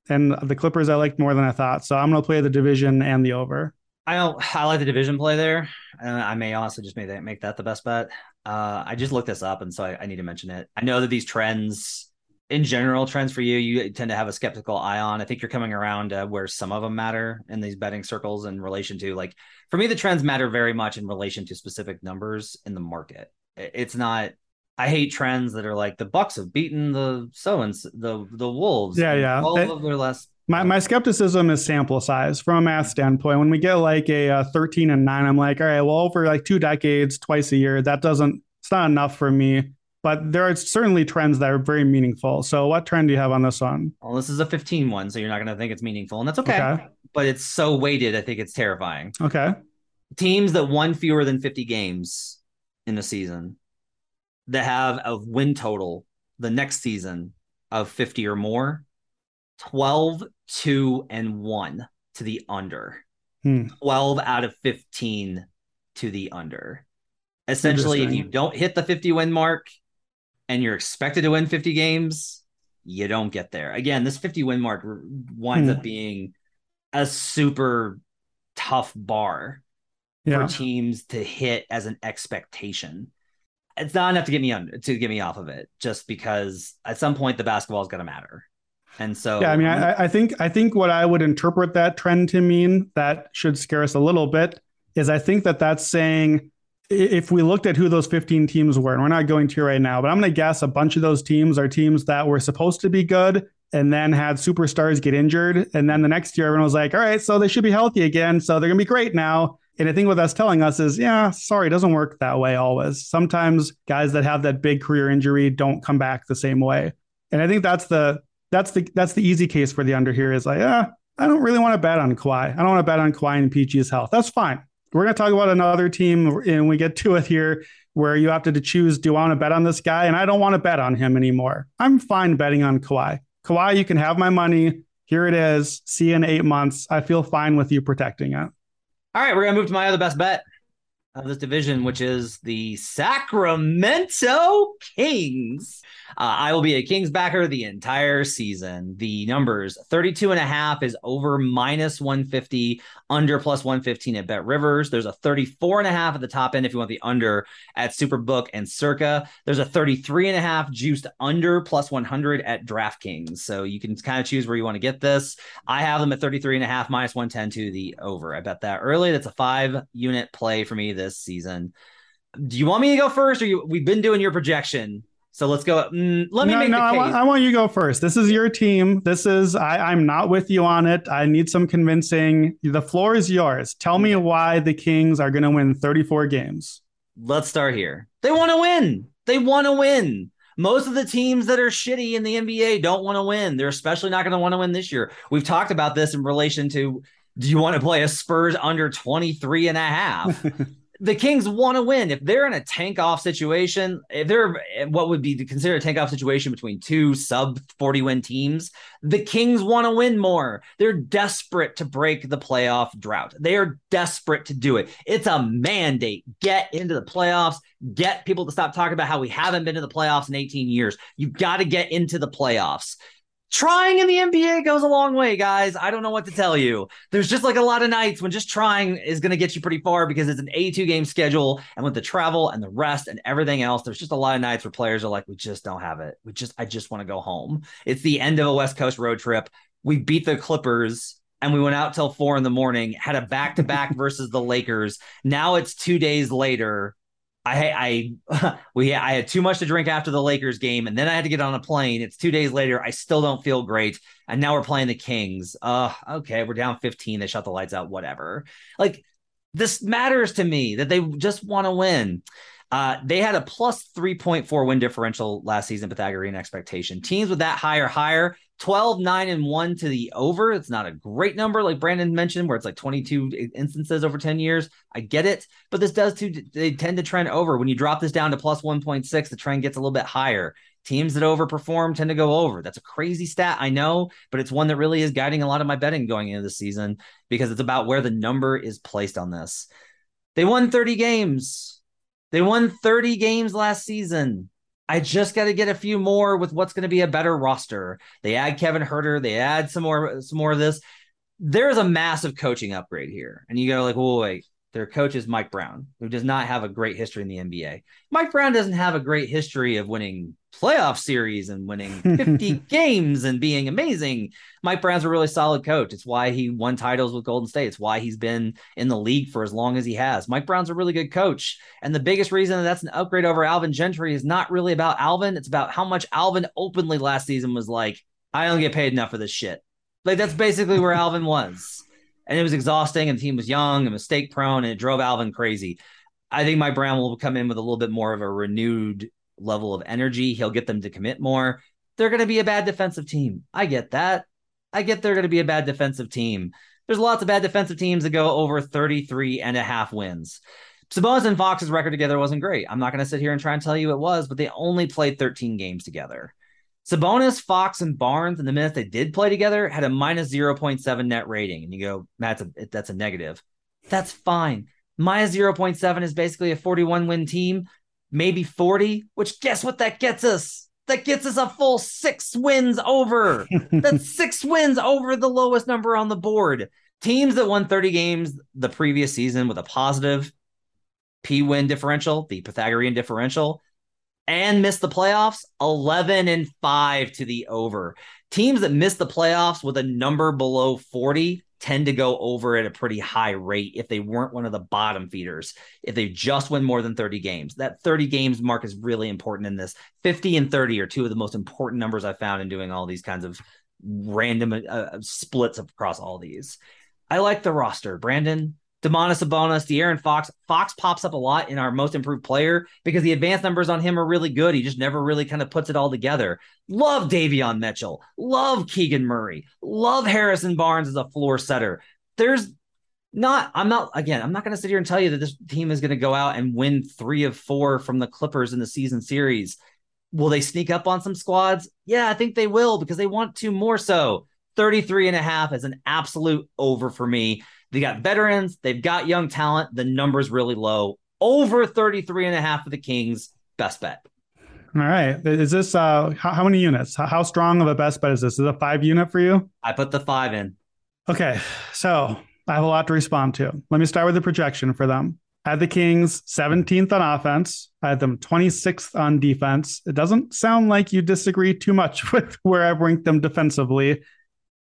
F: and the Clippers. I liked more than I thought, so I'm gonna play the division and the over.
E: I don't. I like the division play there. Uh, I may also just make that make that the best bet. Uh, I just looked this up, and so I, I need to mention it. I know that these trends in general trends for you you tend to have a skeptical eye on. I think you're coming around uh, where some of them matter in these betting circles in relation to like for me the trends matter very much in relation to specific numbers in the market. It's not i hate trends that are like the bucks have beaten the so and the the wolves
F: yeah yeah.
E: all of their last
F: my, my skepticism is sample size from a math standpoint. When we get like a, a 13 and 9, I'm like, all right, well, over like two decades, twice a year, that doesn't, it's not enough for me but there are certainly trends that are very meaningful. So, what trend do you have on this one?
E: Well, this is a 15 one, so you're not going to think it's meaningful, and that's okay. okay. But it's so weighted, I think it's terrifying.
F: Okay.
E: Teams that won fewer than 50 games in a season that have a win total the next season of 50 or more 12, 2, and 1 to the under. Hmm. 12 out of 15 to the under. Essentially, if you don't hit the 50 win mark, and you're expected to win 50 games, you don't get there. Again, this 50 win mark winds hmm. up being a super tough bar yeah. for teams to hit as an expectation. It's not enough to get me on to get me off of it, just because at some point the basketball is going to matter. And so,
F: yeah, I mean, I, I think I think what I would interpret that trend to mean that should scare us a little bit is I think that that's saying if we looked at who those 15 teams were, and we're not going to right now, but I'm going to guess a bunch of those teams are teams that were supposed to be good and then had superstars get injured. And then the next year, everyone was like, all right, so they should be healthy again. So they're going to be great now. And I think what that's telling us is, yeah, sorry, it doesn't work that way always. Sometimes guys that have that big career injury don't come back the same way. And I think that's the that's the that's the easy case for the under here is like, yeah, I don't really want to bet on Kawhi. I don't want to bet on Kawhi and PG's health. That's fine. We're going to talk about another team, and we get to it here where you have to choose do I want to bet on this guy? And I don't want to bet on him anymore. I'm fine betting on Kawhi. Kawhi, you can have my money. Here it is. See you in eight months. I feel fine with you protecting it.
E: All right, we're going to move to my other best bet of this division, which is the Sacramento Kings. Uh, I will be a Kings backer the entire season. The numbers 32 and a half is over minus 150, under plus 115 at Bet Rivers. There's a 34 and a half at the top end if you want the under at Superbook and Circa. There's a 33 and a half juiced under plus 100 at DraftKings. So you can kind of choose where you want to get this. I have them at 33 and a half minus 110 to the over. I bet that early. That's a five unit play for me this season. Do you want me to go first, or you? We've been doing your projection, so let's go. Mm, let me
F: no,
E: make
F: no,
E: the
F: I
E: case.
F: want, I want you to go first. This is your team. This is I, I'm not with you on it. I need some convincing. The floor is yours. Tell me why the Kings are going to win 34 games.
E: let's start here. They want to win. They want to win. Most of the teams that are shitty in the NBA don't want to win. They're especially not going to want to win this year. We've talked about this in relation to do you want to play a Spurs under 23 and a half? the Kings want to win. If they're in a tank off situation, if they're eh, what would be considered a tank off situation between two sub 40 win teams, the Kings want to win more. They're desperate to break the playoff drought. They are desperate to do it. It's a mandate. Get into the playoffs. Get people to stop talking about how we haven't been to the playoffs in 18 years. You've got to get into the playoffs. Trying in the NBA goes a long way, guys. I don't know what to tell you. There's just like a lot of nights when just trying is going to get you pretty far because it's an 82 game schedule. And with the travel and the rest and everything else, there's just a lot of nights where players are like, we just don't have it. We just, I just want to go home. It's the end of a West Coast road trip. We beat the Clippers and we went out till four in the morning, had a back to back versus the Lakers. Now it's two days later. I I we I had too much to drink after the Lakers game, and then I had to get on a plane. It's two days later. I still don't feel great, and now we're playing the Kings. Uh, okay, we're down 15. They shut the lights out. Whatever. Like this matters to me that they just want to win. Uh, they had a plus 3.4 win differential last season, Pythagorean expectation. Teams with that high or higher 12, 9, and 1 to the over. It's not a great number, like Brandon mentioned, where it's like 22 instances over 10 years. I get it, but this does too. They tend to trend over. When you drop this down to plus 1.6, the trend gets a little bit higher. Teams that overperform tend to go over. That's a crazy stat, I know, but it's one that really is guiding a lot of my betting going into the season because it's about where the number is placed on this. They won 30 games. They won 30 games last season. I just got to get a few more with what's going to be a better roster. They add Kevin Huerter, they add some more some more of this. There's a massive coaching upgrade here. And you go like, "Whoa, wait. Their coach is Mike Brown, who does not have a great history in the NBA. Mike Brown doesn't have a great history of winning playoff series and winning 50 games and being amazing. Mike Brown's a really solid coach. It's why he won titles with Golden State. It's why he's been in the league for as long as he has. Mike Brown's a really good coach. And the biggest reason that that's an upgrade over Alvin Gentry is not really about Alvin. It's about how much Alvin openly last season was like, I don't get paid enough for this shit. Like that's basically where Alvin was. And it was exhausting, and the team was young and mistake prone, and it drove Alvin crazy. I think Mike Brown will come in with a little bit more of a renewed level of energy. He'll get them to commit more. They're going to be a bad defensive team. I get that. I get they're going to be a bad defensive team. There's lots of bad defensive teams that go over 33 and a half wins. Sabonis and Fox's record together wasn't great. I'm not going to sit here and try and tell you it was, but they only played 13 games together. Sabonis, Fox, and Barnes in the minutes they did play together had a minus 0.7 net rating. And you go, Matt, that's a, that's a negative. That's fine. Minus 0.7 is basically a 41 win team, maybe 40, which guess what that gets us? That gets us a full six wins over. That's six wins over the lowest number on the board. Teams that won 30 games the previous season with a positive P win differential, the Pythagorean differential, and missed the playoffs 11 and 5 to the over. Teams that missed the playoffs with a number below 40 tend to go over at a pretty high rate if they weren't one of the bottom feeders. If they just win more than 30 games, that 30 games mark is really important in this. 50 and 30 are two of the most important numbers I found in doing all these kinds of random uh, splits across all these. I like the roster. Brandon, Domantas Sabonis, De'Aaron Fox. Fox pops up a lot in our most improved player because the advanced numbers on him are really good. He just never really kind of puts it all together. Love Davion Mitchell. Love Keegan Murray. Love Harrison Barnes as a floor setter. There's not, I'm not, again, I'm not going to sit here and tell you that this team is going to go out and win three of four from the Clippers in the season series. Will they sneak up on some squads? Yeah, I think they will because they want to more so. 33 and a half is an absolute over for me. They got veterans, they've got young talent. The number's really low. Over 33 and a half for the Kings. Best bet.
F: All right. Is this uh how, how many units? How, how strong of a best bet is this? Is it a five unit for you?
E: I put the five in.
F: Okay. So I have a lot to respond to. Let me start with the projection for them. I had the Kings 17th on offense. I had them 26th on defense. It doesn't sound like you disagree too much with where I've ranked them defensively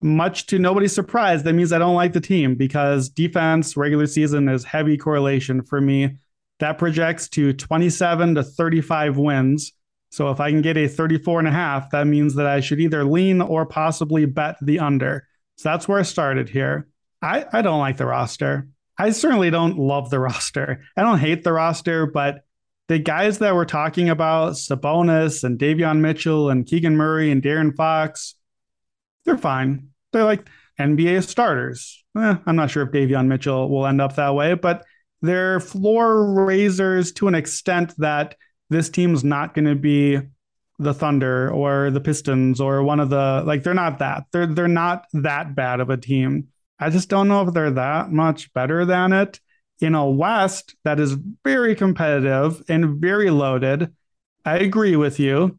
F: much to nobody's surprise, that means I don't like the team because defense regular season is heavy correlation for me. That projects to 27 to 35 wins. So if I can get a 34 and a half, that means that I should either lean or possibly bet the under. So that's where I started here. I, I don't like the roster. I certainly don't love the roster. I don't hate the roster, but the guys that we're talking about, Sabonis and Davion Mitchell and Keegan Murray and De'Aaron Fox, they're fine. They're like NBA starters. Eh, I'm not sure if Davion Mitchell will end up that way, but they're floor raisers to an extent that this team's not going to be the Thunder or the Pistons or one of the like they're not that. They're they're not that bad of a team. I just don't know if they're that much better than it. In a West that is very competitive and very loaded, I agree with you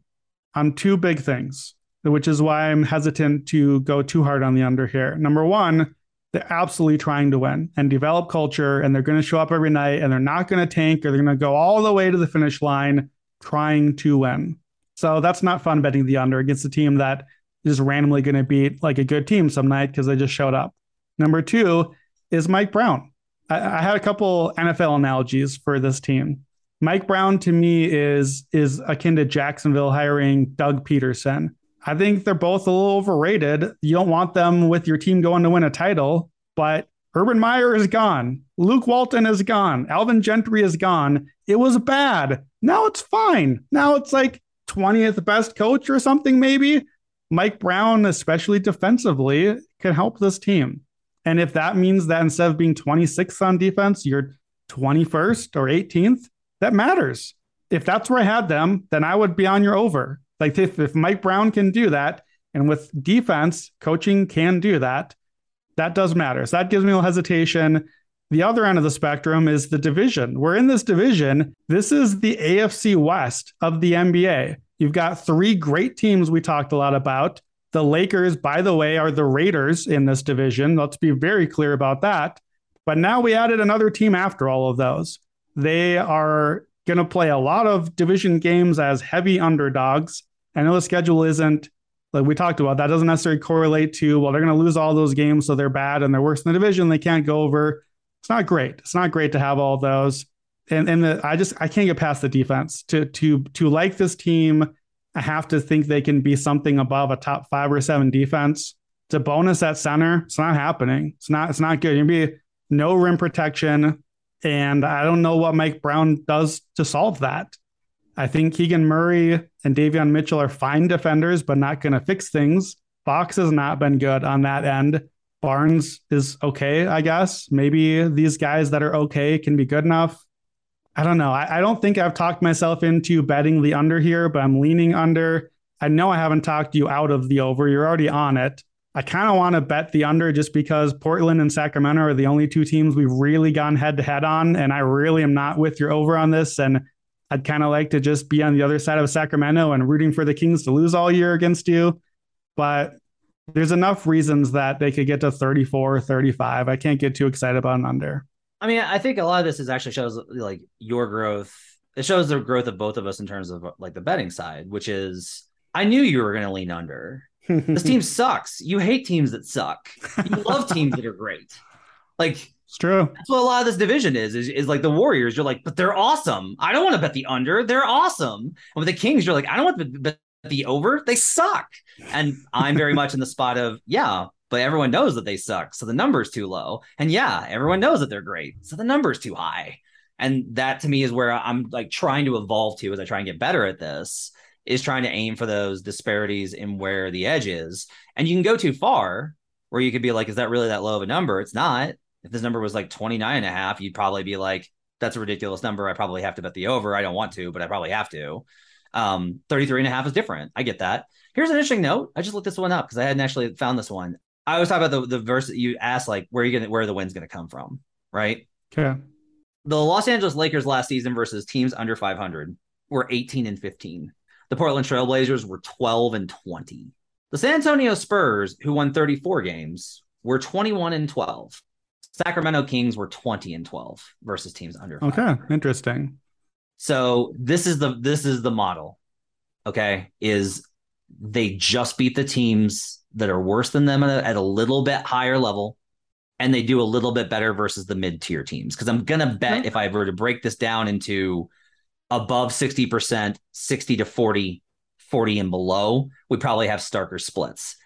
F: on two big things, which is why I'm hesitant to go too hard on the under here. Number one, they're absolutely trying to win and develop culture, and they're going to show up every night and they're not going to tank or they're going to go all the way to the finish line trying to win. So that's not fun betting the under against a team that is randomly going to beat like a good team some night because they just showed up. Number two is Mike Brown. I, I had a couple NFL analogies for this team. Mike Brown to me is is akin to Jacksonville hiring Doug Pederson. I think they're both a little overrated. You don't want them with your team going to win a title, but Urban Meyer is gone. Luke Walton is gone. Alvin Gentry is gone. It was bad. Now it's fine. Now it's like 20th best coach or something, maybe. Mike Brown, especially defensively, can help this team. And if that means that instead of being 26th on defense, you're 21st or 18th, that matters. If that's where I had them, then I would be on your over. Like if, if Mike Brown can do that, and with defense, coaching can do that, that does matter. So that gives me a little hesitation. The other end of the spectrum is the division. We're in this division. This is the AFC West of the NBA. You've got three great teams we talked a lot about. The Lakers, by the way, are the Raiders in this division. Let's be very clear about that. But now we added another team after all of those. They are going to play a lot of division games as heavy underdogs. I know the schedule isn't like we talked about. That doesn't necessarily correlate to, well, they're going to lose all those games, so they're bad and they're worse in the division. They can't go over. It's not great. It's not great to have all those. And and the, I just I can't get past the defense to to to like this team I have to think they can be something above a top five or seven defense. It's Sabonis at center. It's not happening. It's not. It's not good. You'd be no rim protection, and I don't know what Mike Brown does to solve that. I think Keegan Murray and Davion Mitchell are fine defenders, but not going to fix things. Fox has not been good on that end. Barnes is okay, I guess. Maybe these guys that are okay can be good enough. I don't know. I, I, don't think I've talked myself into betting the under here, but I'm leaning under. I know I haven't talked you out of the over. You're already on it. I kind of want to bet the under just because Portland and Sacramento are the only two teams we've really gone head to head on. And I really am not with your over on this. And I'd kind of like to just be on the other side of Sacramento and rooting for the Kings to lose all year against you. But there's enough reasons that they could get to 34 35. I can't get too excited about an under.
E: I mean, I think a lot of this is actually shows like your growth. It shows the growth of both of us in terms of like the betting side, which is I knew you were going to lean under. this team sucks. You hate teams that suck. You love teams that are great. Like
F: it's true.
E: That's what a lot of this division is, is, is like the Warriors. You're like, but they're awesome. I don't want to bet the under. They're awesome. And with the Kings, you're like, I don't want to bet the over. They suck. And I'm very much in the spot of, yeah, but everyone knows that they suck. So the number's too low. And yeah, everyone knows that they're great. So the number's too high. And that to me is where I'm like trying to evolve to as I try and get better at this is trying to aim for those disparities in where the edge is. And you can go too far where you could be like, is that really that low of a number? It's not. If this number was like 29 and a half, you'd probably be like, that's a ridiculous number. I probably have to bet the over. I don't want to, but I probably have to. Um, 33 and a half is different. I get that. Here's an interesting note. I just looked this one up because I hadn't actually found this one. I always talk about the, the verse that you asked, like where are you gonna where the wind's gonna come from, right?
F: Okay.
E: The Los Angeles Lakers last season versus teams under 500 were 18 and 15. The Portland Trailblazers were 12 and 20. The San Antonio Spurs, who won 34 games, were 21 and 12. Sacramento Kings were 20 and 12 versus teams under.
F: Okay, interesting.
E: So this is the this is the model. Okay, is they just beat the teams that are worse than them at a, at a little bit higher level. and they do a little bit better versus the mid tier teams. Because I'm gonna bet if I were to break this down into above 60%, 60 to 40, 40 and below, we probably have starker splits.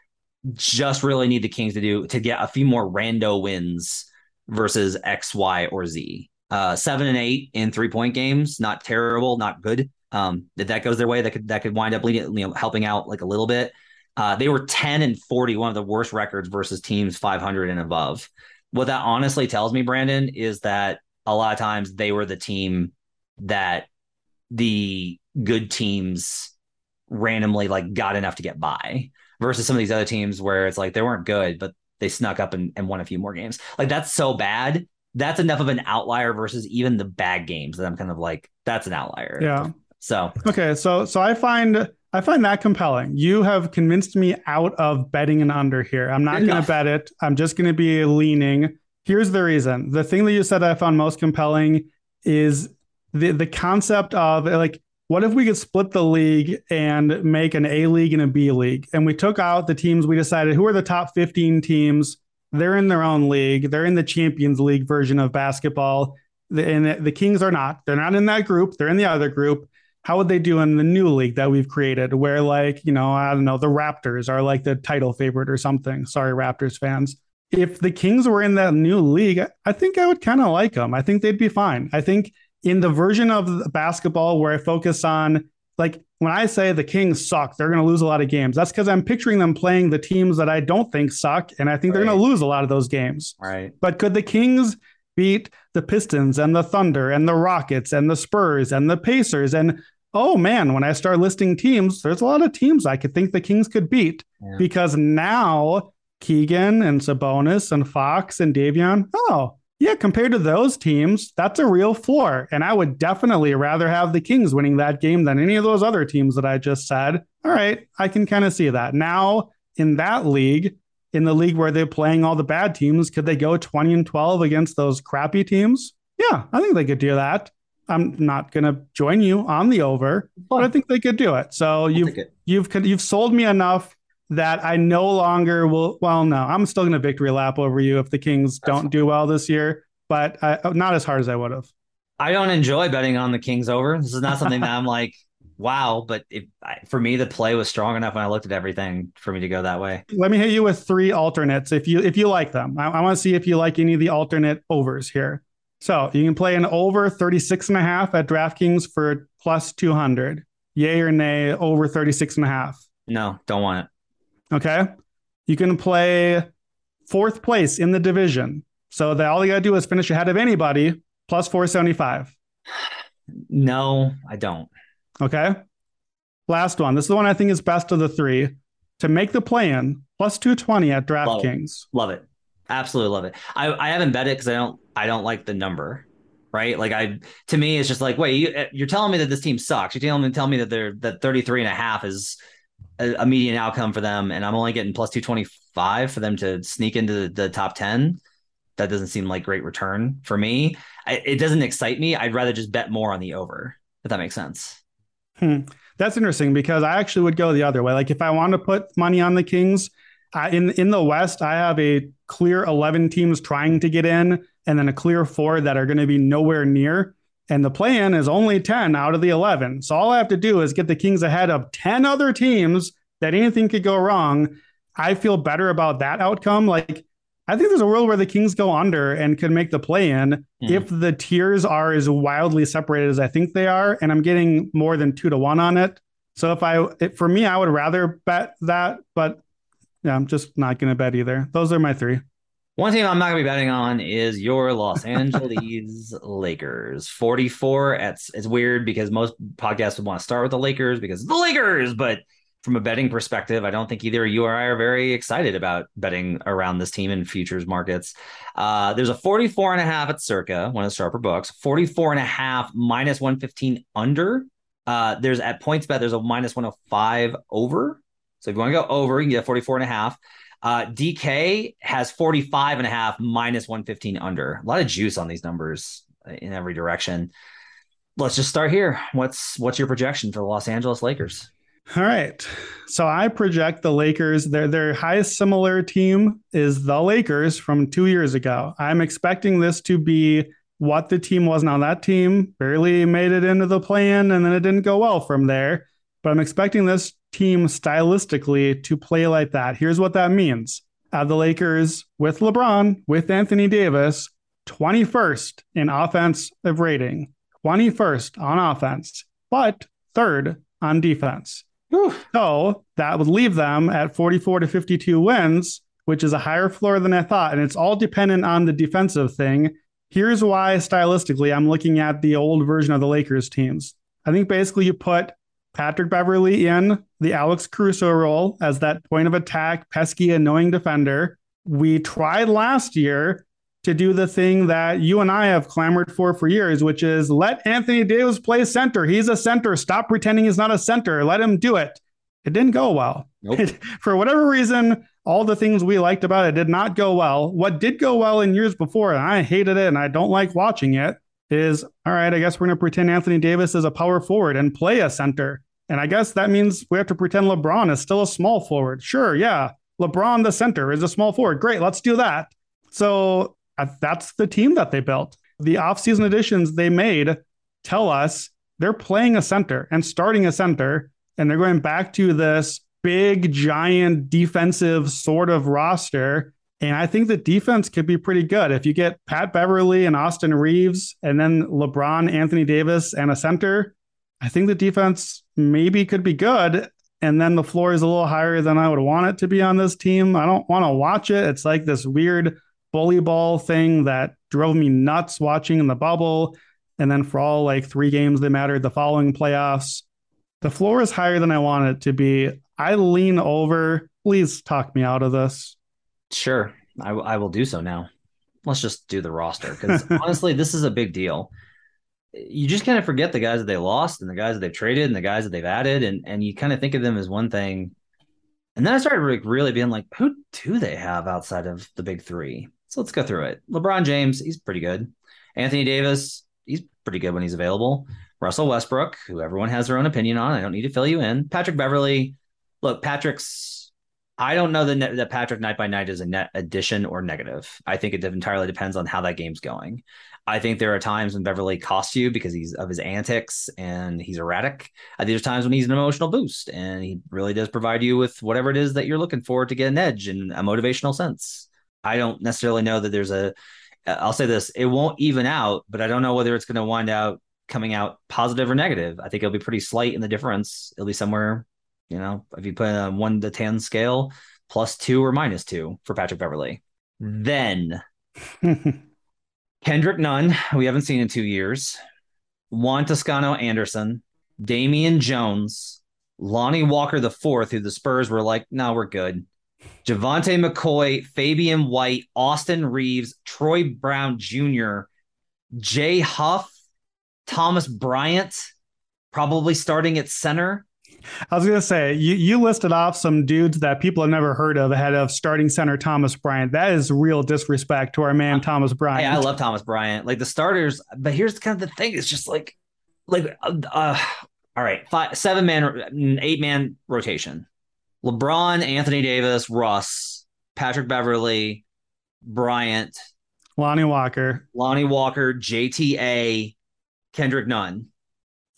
E: Just really need the Kings to do to get a few more rando wins versus X, Y, or Z. Uh, seven and eight in three point games, not terrible, not good. Um, if that goes their way, that could that could wind up leading, you know, helping out like a little bit. Uh, they were 10 and 40, one of the worst records versus teams 500 and above. What that honestly tells me, Brandon, is that a lot of times they were the team that the good teams randomly like got enough to get by versus some of these other teams where it's like they weren't good, but they snuck up and, and won a few more games. Like that's so bad. That's enough of an outlier versus even the bad games that I'm kind of like, that's an outlier.
F: Yeah.
E: So
F: okay, so so I find I find that compelling. You have convinced me out of betting an under here. I'm not going to bet it. I'm just going to be leaning. Here's the reason. The thing that you said I found most compelling is the the concept of like what if we could split the league and make an A league and a B league? And we took out the teams we decided who are the top 15 teams. They're in their own league. They're in the Champions League version of basketball. And the Kings are not. They're not in that group. They're in the other group how would they do in the new league that we've created where like you know i don't know the raptors are like the title favorite or something sorry raptors fans if the kings were in that new league i think i would kind of like them i think they'd be fine i think in the version of basketball where i focus on like when i say the kings suck they're going to lose a lot of games that's because i'm picturing them playing the teams that i don't think suck and i think right. they're going to lose a lot of those games
E: right
F: but could the kings beat the Pistons and the Thunder and the Rockets and the Spurs and the Pacers. And oh man, when I start listing teams, there's a lot of teams I could think the Kings could beat yeah. because now Keegan and Sabonis and Fox and Davion, oh, yeah, compared to those teams, that's a real floor. And I would definitely rather have the Kings winning that game than any of those other teams that I just said. All right, I can kind of see that. Now, in that league, in the league where they're playing all the bad teams, could they go 20 and 12 against those crappy teams? Yeah, I think they could do that. I'm not going to join you on the over, but I think they could do it. So you've you've you've sold me enough that I no longer will. Well, no, I'm still going to victory lap over you if the Kings don't do well this year, but I, uh, not as hard as I would have.
E: I don't enjoy betting on the Kings over. This is not something that I'm like wow. But if, for me, the play was strong enough when I looked at everything for me to go that way.
F: Let me hit you with three alternates if you if you like them. I, I want to see if you like any of the alternate overs here. So you can play an over 36 and a half at DraftKings for plus 200. Yay or nay over 36 and a half?
E: No, don't want
F: it. Okay. You can play fourth place in the division. So that all you got to do is finish ahead of anybody plus 475.
E: No, I don't.
F: Okay. Last one. This is the one I think is best of the three. To make the play in, plus 220 at DraftKings.
E: Love, love it. Absolutely love it. I, I haven't bet it because I don't I don't like the number. Right. Like I to me it's just like, wait, you, you're telling me that this team sucks. You're telling me tell me that they're that 33 and a half is a, a median outcome for them, and I'm only getting plus 225 for them to sneak into the, the top 10 that doesn't seem like great return for me. I, it doesn't excite me. I'd rather just bet more on the over, if that makes sense.
F: Hmm. That's interesting because I actually would go the other way. Like if I want to put money on the Kings, uh, in in the West, I have a clear 11 teams trying to get in, and then a clear four that are going to be nowhere near. And the plan is only 10 out of the 11. So all I have to do is get the Kings ahead of 10 other teams that anything could go wrong. I feel better about that outcome. Like I think there's a world where the Kings go under and could make the play in mm. if the tiers are as wildly separated as I think they are. And I'm getting more than two to one on it. So if I, it, for me, I would rather bet that, but yeah, I'm just not going to bet either. Those are my three.
E: One team I'm not going to be betting on is your Los Angeles Lakers. 44. It's, it's weird because most podcasts would want to start with the Lakers because the Lakers, but from a betting perspective, I don't think either you or I are very excited about betting around this team in futures markets. Uh, there's a 44 and a half at circa, one of the sharper books, 44 and a half minus 115 under. Uh, there's at PointsBet, there's a minus 105 over. So if you want to go over, you can get 44 and a half. Uh, DK has 45 and a half minus 115 under. A lot of juice on these numbers in every direction. Let's just start here. What's what's your projection for the Los Angeles Lakers?
F: All right. So I project the Lakers, their their highest similar team is the Lakers from two years ago. I'm expecting this to be what the team was. Now that team barely made it into the plan and then it didn't go well from there. But I'm expecting this team stylistically to play like that. Here's what that means. Have the Lakers with LeBron, with Anthony Davis, 21st in offensive rating, 21st on offense, but third on defense. Whew. So that would leave them at 44 to 52 wins, which is a higher floor than I thought. And it's all dependent on the defensive thing. Here's why, stylistically, I'm looking at the old version of the Lakers teams. I think basically you put Patrick Beverley in the Alex Caruso role as that point of attack, pesky, annoying defender. We tried last year to do the thing that you and I have clamored for for years, which is let Anthony Davis play center. He's a center. Stop pretending he's not a center. Let him do it. It didn't go well. Nope. For whatever reason, all the things we liked about it did not go well. What did go well in years before, and I hated it and I don't like watching it, is all right, I guess we're going to pretend Anthony Davis is a power forward and play a center. And I guess that means we have to pretend LeBron is still a small forward. Sure, yeah. LeBron, the center, is a small forward. Great, let's do that. So uh, that's the team that they built. The offseason additions they made tell us they're playing a center and starting a center, and they're going back to this big, giant defensive sort of roster. And I think the defense could be pretty good. If you get Pat Beverley and Austin Reaves, and then LeBron, Anthony Davis, and a center, I think the defense maybe could be good. And then the floor is a little higher than I would want it to be on this team. I don't want to watch it. It's like this weird bully ball thing that drove me nuts watching in the bubble. And then for all like three games that mattered the following playoffs, the floor is higher than I want it to be. I lean over. Please talk me out of this.
E: Sure. I, I will do so now. Let's just do the roster because honestly, this is a big deal. You just kind of forget the guys that they lost and the guys that they've traded and the guys that they've added, and and you kind of think of them as one thing. And then I started really being like, who do they have outside of the big three? So let's go through it. LeBron James, he's pretty good. Anthony Davis, he's pretty good when he's available. Russell Westbrook, who everyone has their own opinion on. I don't need to fill you in. Patrick Beverley. Look, Patrick's. I don't know that that Patrick night by night is a net addition or negative. I think it entirely depends on how that game's going. I think there are times when Beverley costs you because he's of his antics and he's erratic. Uh, think there's times when he's an emotional boost and he really does provide you with whatever it is that you're looking for to get an edge in a motivational sense. I don't necessarily know that there's a. Uh, I'll say this: it won't even out, but I don't know whether it's going to wind out coming out positive or negative. I think it'll be pretty slight in the difference. It'll be somewhere, you know, if you put a one to ten scale, plus two or minus two for Patrick Beverley. Then Kendrick Nunn, we haven't seen in two years. Juan Toscano Anderson, Damian Jones, Lonnie Walker the fourth, who the Spurs were like, no, we're good. Javante McCoy, Fabian White, Austin Reaves, Troy Brown Jr., Jay Huff, Thomas Bryant, probably starting at center.
F: I was going to say, you, you listed off some dudes that people have never heard of ahead of starting center Thomas Bryant. That is real disrespect to our man, Thomas Bryant.
E: Yeah, I love Thomas Bryant. Like the starters, but here's kind of the thing it's just like, like, uh, uh all right, five, seven man, eight man rotation. LeBron, Anthony Davis, Russ, Patrick Beverley, Bryant,
F: Lonnie Walker,
E: Lonnie Walker, JTA, Kendrick Nunn.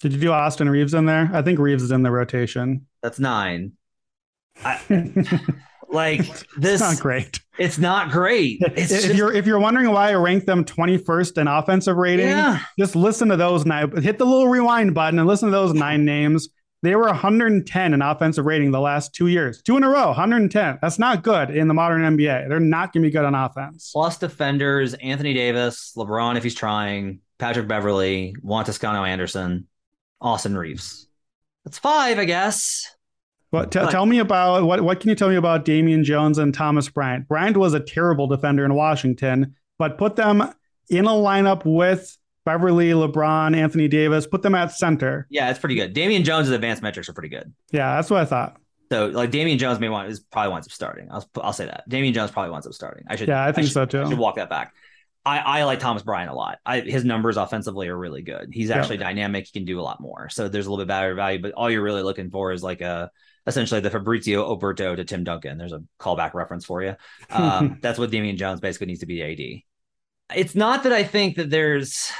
F: Did you do Austin Reaves in there? I think Reaves is in the rotation.
E: That's nine. I, like this,
F: it's not great.
E: It's not great. It's
F: if
E: just,
F: you're if you're wondering why I ranked them 21st in offensive rating, yeah. just listen to those nine. Hit the little rewind button and listen to those nine names. They were 110 in offensive rating the last two years, two in a row, 110. That's not good in the modern NBA. They're not going to be good on offense.
E: Plus defenders: Anthony Davis, LeBron if he's trying, Patrick Beverley, Juan Toscano Anderson, Austin Reaves. That's five, I guess.
F: But, t- but tell me about what what can you tell me about Damian Jones and Thomas Bryant? Bryant was a terrible defender in Washington, but put them in a lineup with Beverley, LeBron, Anthony Davis, put them at center.
E: Yeah, it's pretty good. Damian Jones' advanced metrics are pretty good.
F: Yeah, that's what I thought.
E: So like Damian Jones may want is probably winds up starting. I'll I'll say that. Damian Jones probably winds up starting. I should
F: Yeah, I think
E: I should,
F: so too.
E: I should walk that back. I, I like Thomas Bryant a lot. I, his numbers offensively are really good. He's
F: Yeah.
E: actually dynamic. He can do a lot more. So there's a little bit better value, but all you're really looking for is like a essentially the Fabrizio Oberto to Tim Duncan. There's a callback reference for you. Um, that's what Damian Jones basically needs to be AD. It's not that I think that there's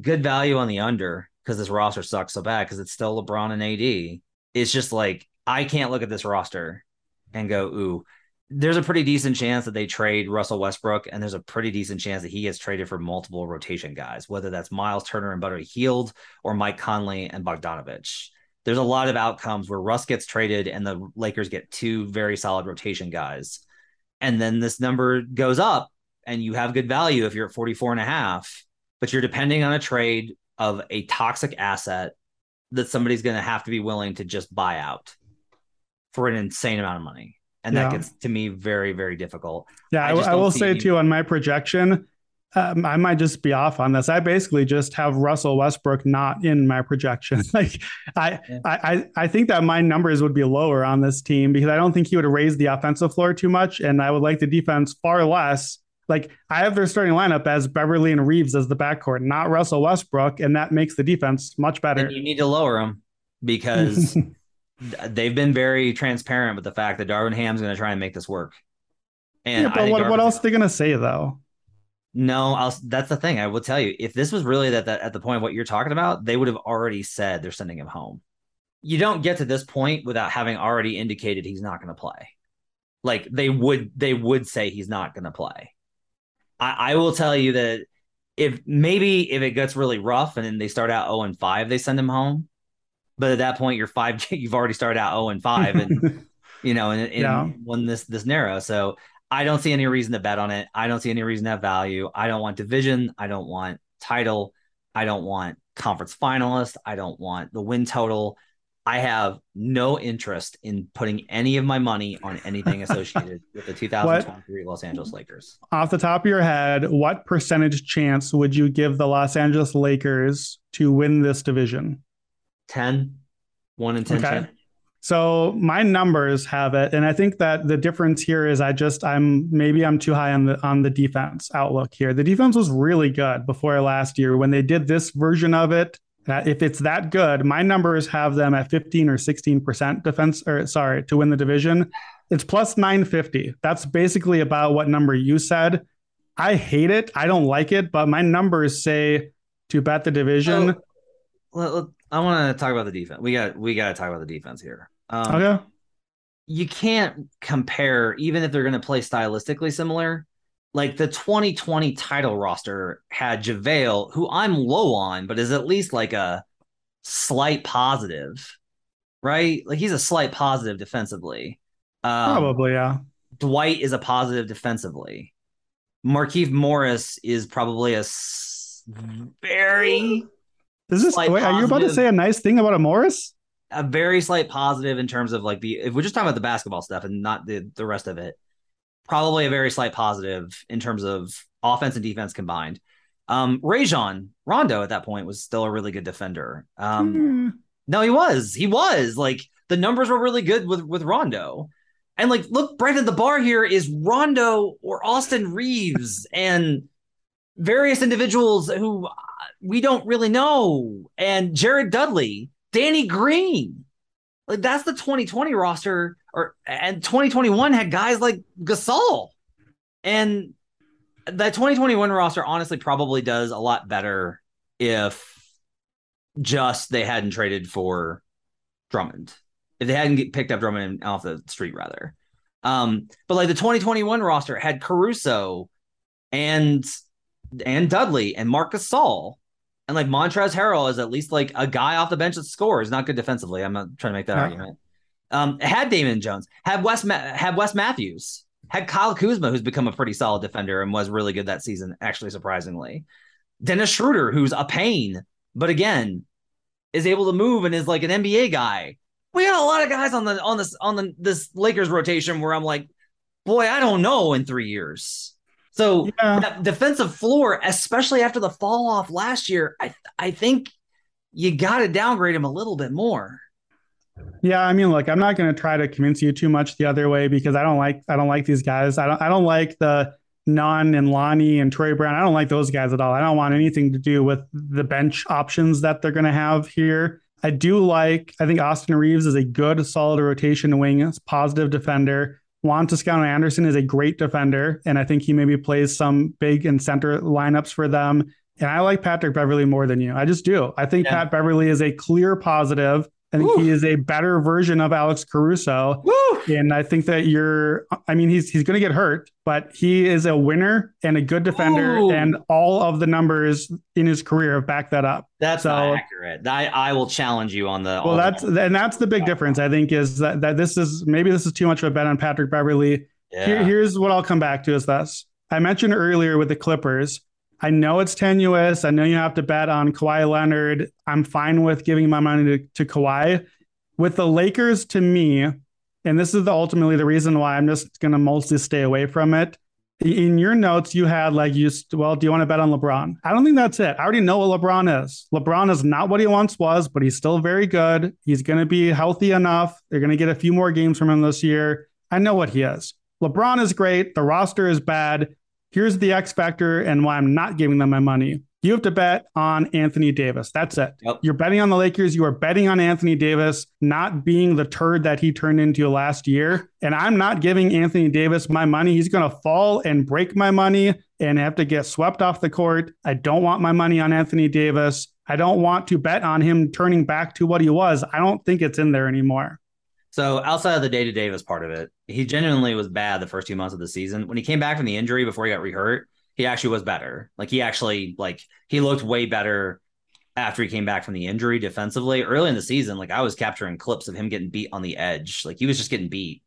E: good value on the under because this roster sucks so bad because it's still LeBron and AD. It's just like I can't look at this roster and go, ooh, there's a pretty decent chance that they trade Russell Westbrook, and there's a pretty decent chance that he gets traded for multiple rotation guys, whether that's Miles Turner and Buddy Hield or Mike Conley and Bogdanovich. There's a lot of outcomes where Russ gets traded and the Lakers get two very solid rotation guys. And then this number goes up and you have good value if you're at 44 and a half, but you're depending on a trade of a toxic asset that somebody's going to have to be willing to just buy out for an insane amount of money. And that gets to me very, very difficult.
F: Yeah,
E: I
F: I,
E: just
F: I
E: don't
F: will say
E: any-
F: too on my projection, um, I might just be off on this. I basically just have Russell Westbrook not in my projection. like I,
E: Yeah.
F: I, I, I think that my numbers would be lower on this team because I don't think he would raise the offensive floor too much, and I would like the defense far less. Like I have their starting lineup as Beverley and Reaves as the backcourt, not Russell Westbrook, and that makes the defense much better.
E: You need to lower them because they've been very transparent with the fact that Darvin Ham's going to try and make this work. And
F: Yeah, but what, what else are they gonna say though?
E: No, I'll, that's the thing. I will tell you, if this was really that, that at the point of what you're talking about, they would have already said they're sending him home. You don't get to this point without having already indicated he's not going to play. Like they would, they would say he's not going to play. I, I will tell you that if maybe if it gets really rough and then they start out 0 and 5, they send him home. But at that point, you're five. You've already started out 0 and 5, and you know, and, and
F: Yeah.
E: when this this narrow. So I don't see any reason to bet on it. I don't see any reason to have value. I don't want division. I don't want title. I don't want conference finalist. I don't want the win total. I have no interest in putting any of my money on anything associated with the 2023 Los Angeles Lakers.
F: Off the top of your head, what percentage chance would you give the Los Angeles Lakers to win this division?
E: 10, 1 and 10.
F: Okay.
E: chance.
F: So my numbers have it, and I think that the difference here is I just I'm maybe I'm too high on the on the defense outlook here. The defense was really good before last year when they did this version of it. Uh, if it's that good, my numbers have them at 15 or 16 percent defense, or sorry, to win the division. It's plus 950. That's basically about what number you said. I hate it. I don't like it, but my numbers say to bet the division.
E: So, let- let- I want to talk about the defense. We got we got to talk about the defense here. Um,
F: okay.
E: you can't compare even if they're going to play stylistically similar. Like the 2020 title roster had JaVale, who I'm low on, but is at least like a slight positive, right? Like he's a slight positive defensively. Um,
F: Probably, yeah.
E: Dwight is a positive defensively. Markieff Morris is probably a very
F: Is this wait, are you about to say a nice thing about a Morris?
E: a very slight positive in terms of like the if we're just talking about the basketball stuff and not the the rest of it probably a very slight positive in terms of offense and defense combined. Um Rajon Rondo at that point was still a really good defender. Um
F: Hmm.
E: no he was. He was. Like the numbers were really good with with Rondo. And like look Brandon the bar here is Rondo or Austin Reaves and various individuals who we don't really know and Jared Dudley Danny Green. Like that's the 2020 roster, or and 2021 had guys like Gasol. And that 2021 roster honestly probably does a lot better if just they hadn't traded for Drummond. If they hadn't picked up Drummond off the street, rather. Um, but like the 2021 roster had Caruso and and Dudley and Marcus Gasol. And like Montrezl Harrell is at least like a guy off the bench that scores, not good defensively. I'm not trying to make that argument. Um, had Damian Jones, had Wes, Ma- had Wes Matthews, had Kyle Kuzma, who's become a pretty solid defender and was really good that season, actually surprisingly. Dennis Schroeder, who's a pain, but again, is able to move and is like an NBA guy. We got a lot of guys on the on this on the this Lakers rotation where I'm like, boy, I don't know in three years. So
F: Yeah.
E: that defensive floor, especially after the fall off last year, I I think you got to downgrade him a little bit more.
F: Yeah, I mean, look, I'm not going to try to convince you too much the other way because I don't like I don't like these guys. I don't I don't like the Nunn and Lonnie and Troy Brown. I don't like those guys at all. I don't want anything to do with the bench options that they're going to have here. I do like, I think Austin Reaves is a good, solid rotation wing, positive defender. Juan Toscano Anderson is a great defender, and I think he maybe plays some big and center lineups for them. And I like Patrick Beverley more than you. I just do. I think yeah. Pat Beverley is a clear positive. I think Woo. he is a better version of Alex Caruso. Woo. And I think that you're, I mean, he's he's going to get hurt, but he is a winner and a good defender. Ooh. And all of the numbers in his career have backed that up.
E: That's so, not accurate. I, I will challenge you on the.
F: Well, that's, and that's the big difference, I think, is that, that this is maybe this is too much of a bet on Patrick Beverley. Yeah. Here, here's what I'll come back to is this. I mentioned earlier with the Clippers, I know it's tenuous. I know you have to bet on Kawhi Leonard. I'm fine with giving my money to, to Kawhi. With the Lakers, to me, and this is the, ultimately the reason why I'm just going to mostly stay away from it. In your notes, you had like, you well, do you want to bet on LeBron? I don't think that's it. I already know what LeBron is. LeBron is not what he once was, but he's still very good. He's going to be healthy enough. They're going to get a few more games from him this year. I know what he is. LeBron is great. The roster is bad. Here's the X factor and why I'm not giving them my money. You have to bet on Anthony Davis. That's it. Yep. You're betting on the Lakers. You are betting on Anthony Davis not being the turd that he turned into last year. And I'm not giving Anthony Davis my money. He's going to fall and break my money and have to get swept off the court. I don't want my money on Anthony Davis. I don't want to bet on him turning back to what he was. I don't think it's in there anymore.
E: So outside of the Data Davis part of it, he genuinely was bad the first two months of the season. When he came back from the injury before he got rehurt, he actually was better. Like he actually like he looked way better after he came back from the injury defensively. Early in the season, like I was capturing clips of him getting beat on the edge. Like he was just getting beat.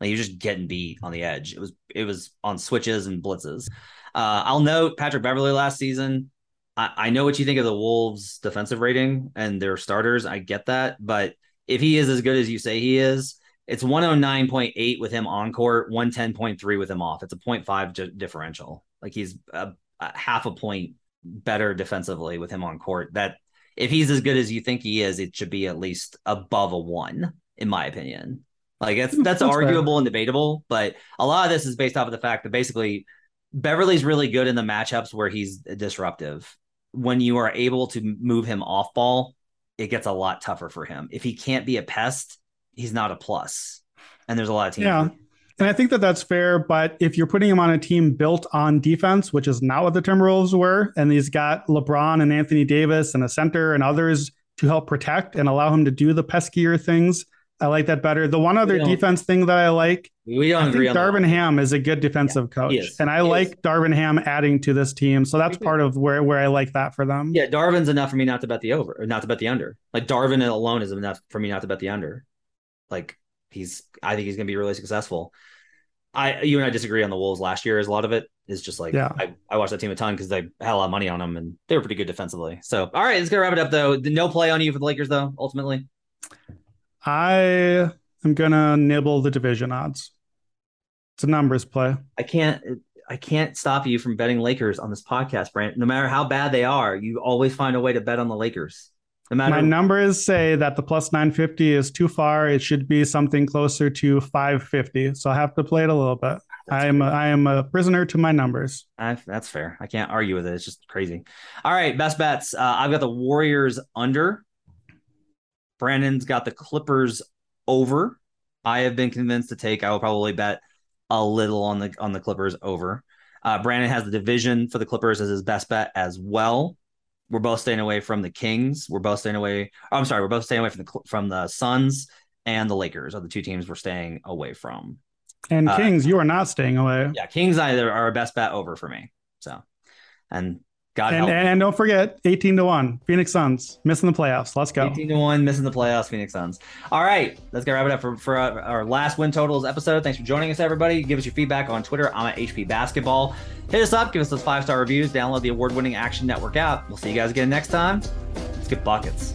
E: Like he was just getting beat on the edge. It was it was on switches and blitzes. Uh, I'll note Patrick Beverley last season. I, I know what you think of the Wolves defensive rating and their starters. I get that, but if he is as good as you say he is, it's 109.8 with him on court, 110.3 with him off. It's a 0.5 d- differential. Like he's a, a half a point better defensively with him on court. That if he's as good as you think he is, it should be at least above a one, in my opinion. Like that's hmm, that's, that's arguable fair. and debatable, but a lot of this is based off of the fact that basically Beverley's really good in the matchups where he's disruptive. When you are able to move him off ball, it gets a lot tougher for him. If he can't be a pest, he's not a plus. And there's a lot of teams.
F: Yeah. And I think that that's fair. But if you're putting him on a team built on defense, which is not what the Timberwolves were, and he's got LeBron and Anthony Davis and a center and others to help protect and allow him to do the peskier things, I like that better. The one other defense thing that I like,
E: we don't I agree
F: think Darvin Ham is a good defensive yeah, coach, and I he like is. Darvin Ham adding to this team. So that's part of where where I like that for them.
E: Yeah, Darvin's enough for me not to bet the over or not to bet the under. Like Darvin alone is enough for me not to bet the under. Like he's, I think he's going to be really successful. I you and I disagree on the Wolves last year. Is a lot of it is just like yeah. I, I watched that team a ton because they had a lot of money on them and they were pretty good defensively. So all right, let's get wrap it up though. No play on you for the Lakers though. Ultimately,
F: I am gonna nibble the division odds. It's a numbers play.
E: I can't. I can't stop you from betting Lakers on this podcast, Brant. No matter how bad they are, you always find a way to bet on the Lakers.
F: No matter- My numbers say that the plus 950 is too far. It should be something closer to 550. So I have to play it a little bit. I am a, I am a prisoner to my numbers.
E: I, that's fair. I can't argue with it. It's just crazy. All right, best bets. Uh, I've got the Warriors under Brandon's got the Clippers over. I have been convinced to take. I will probably bet a little on the on the Clippers over. Uh, Brandon has the division for the Clippers as his best bet as well. We're both staying away from the Kings. We're both staying away. Oh, I'm sorry. We're both staying away from the from the Suns and the Lakers are the two teams we're staying away from.
F: And uh, Kings, you are not staying away.
E: Yeah, Kings either are our best bet over for me. So, and God
F: and, and, don't forget 18 to 1. Phoenix Suns missing the playoffs. Let's go.
E: 18 to 1, missing the playoffs, Phoenix Suns. All right, let's get wrap it up for, for our, our last win totals episode. Thanks for joining us, everybody. Give us your feedback on Twitter. I'm at HP Basketball. Hit us up, give us those five star reviews, download the award winning Action Network app. We'll see you guys again next time. Let's get buckets.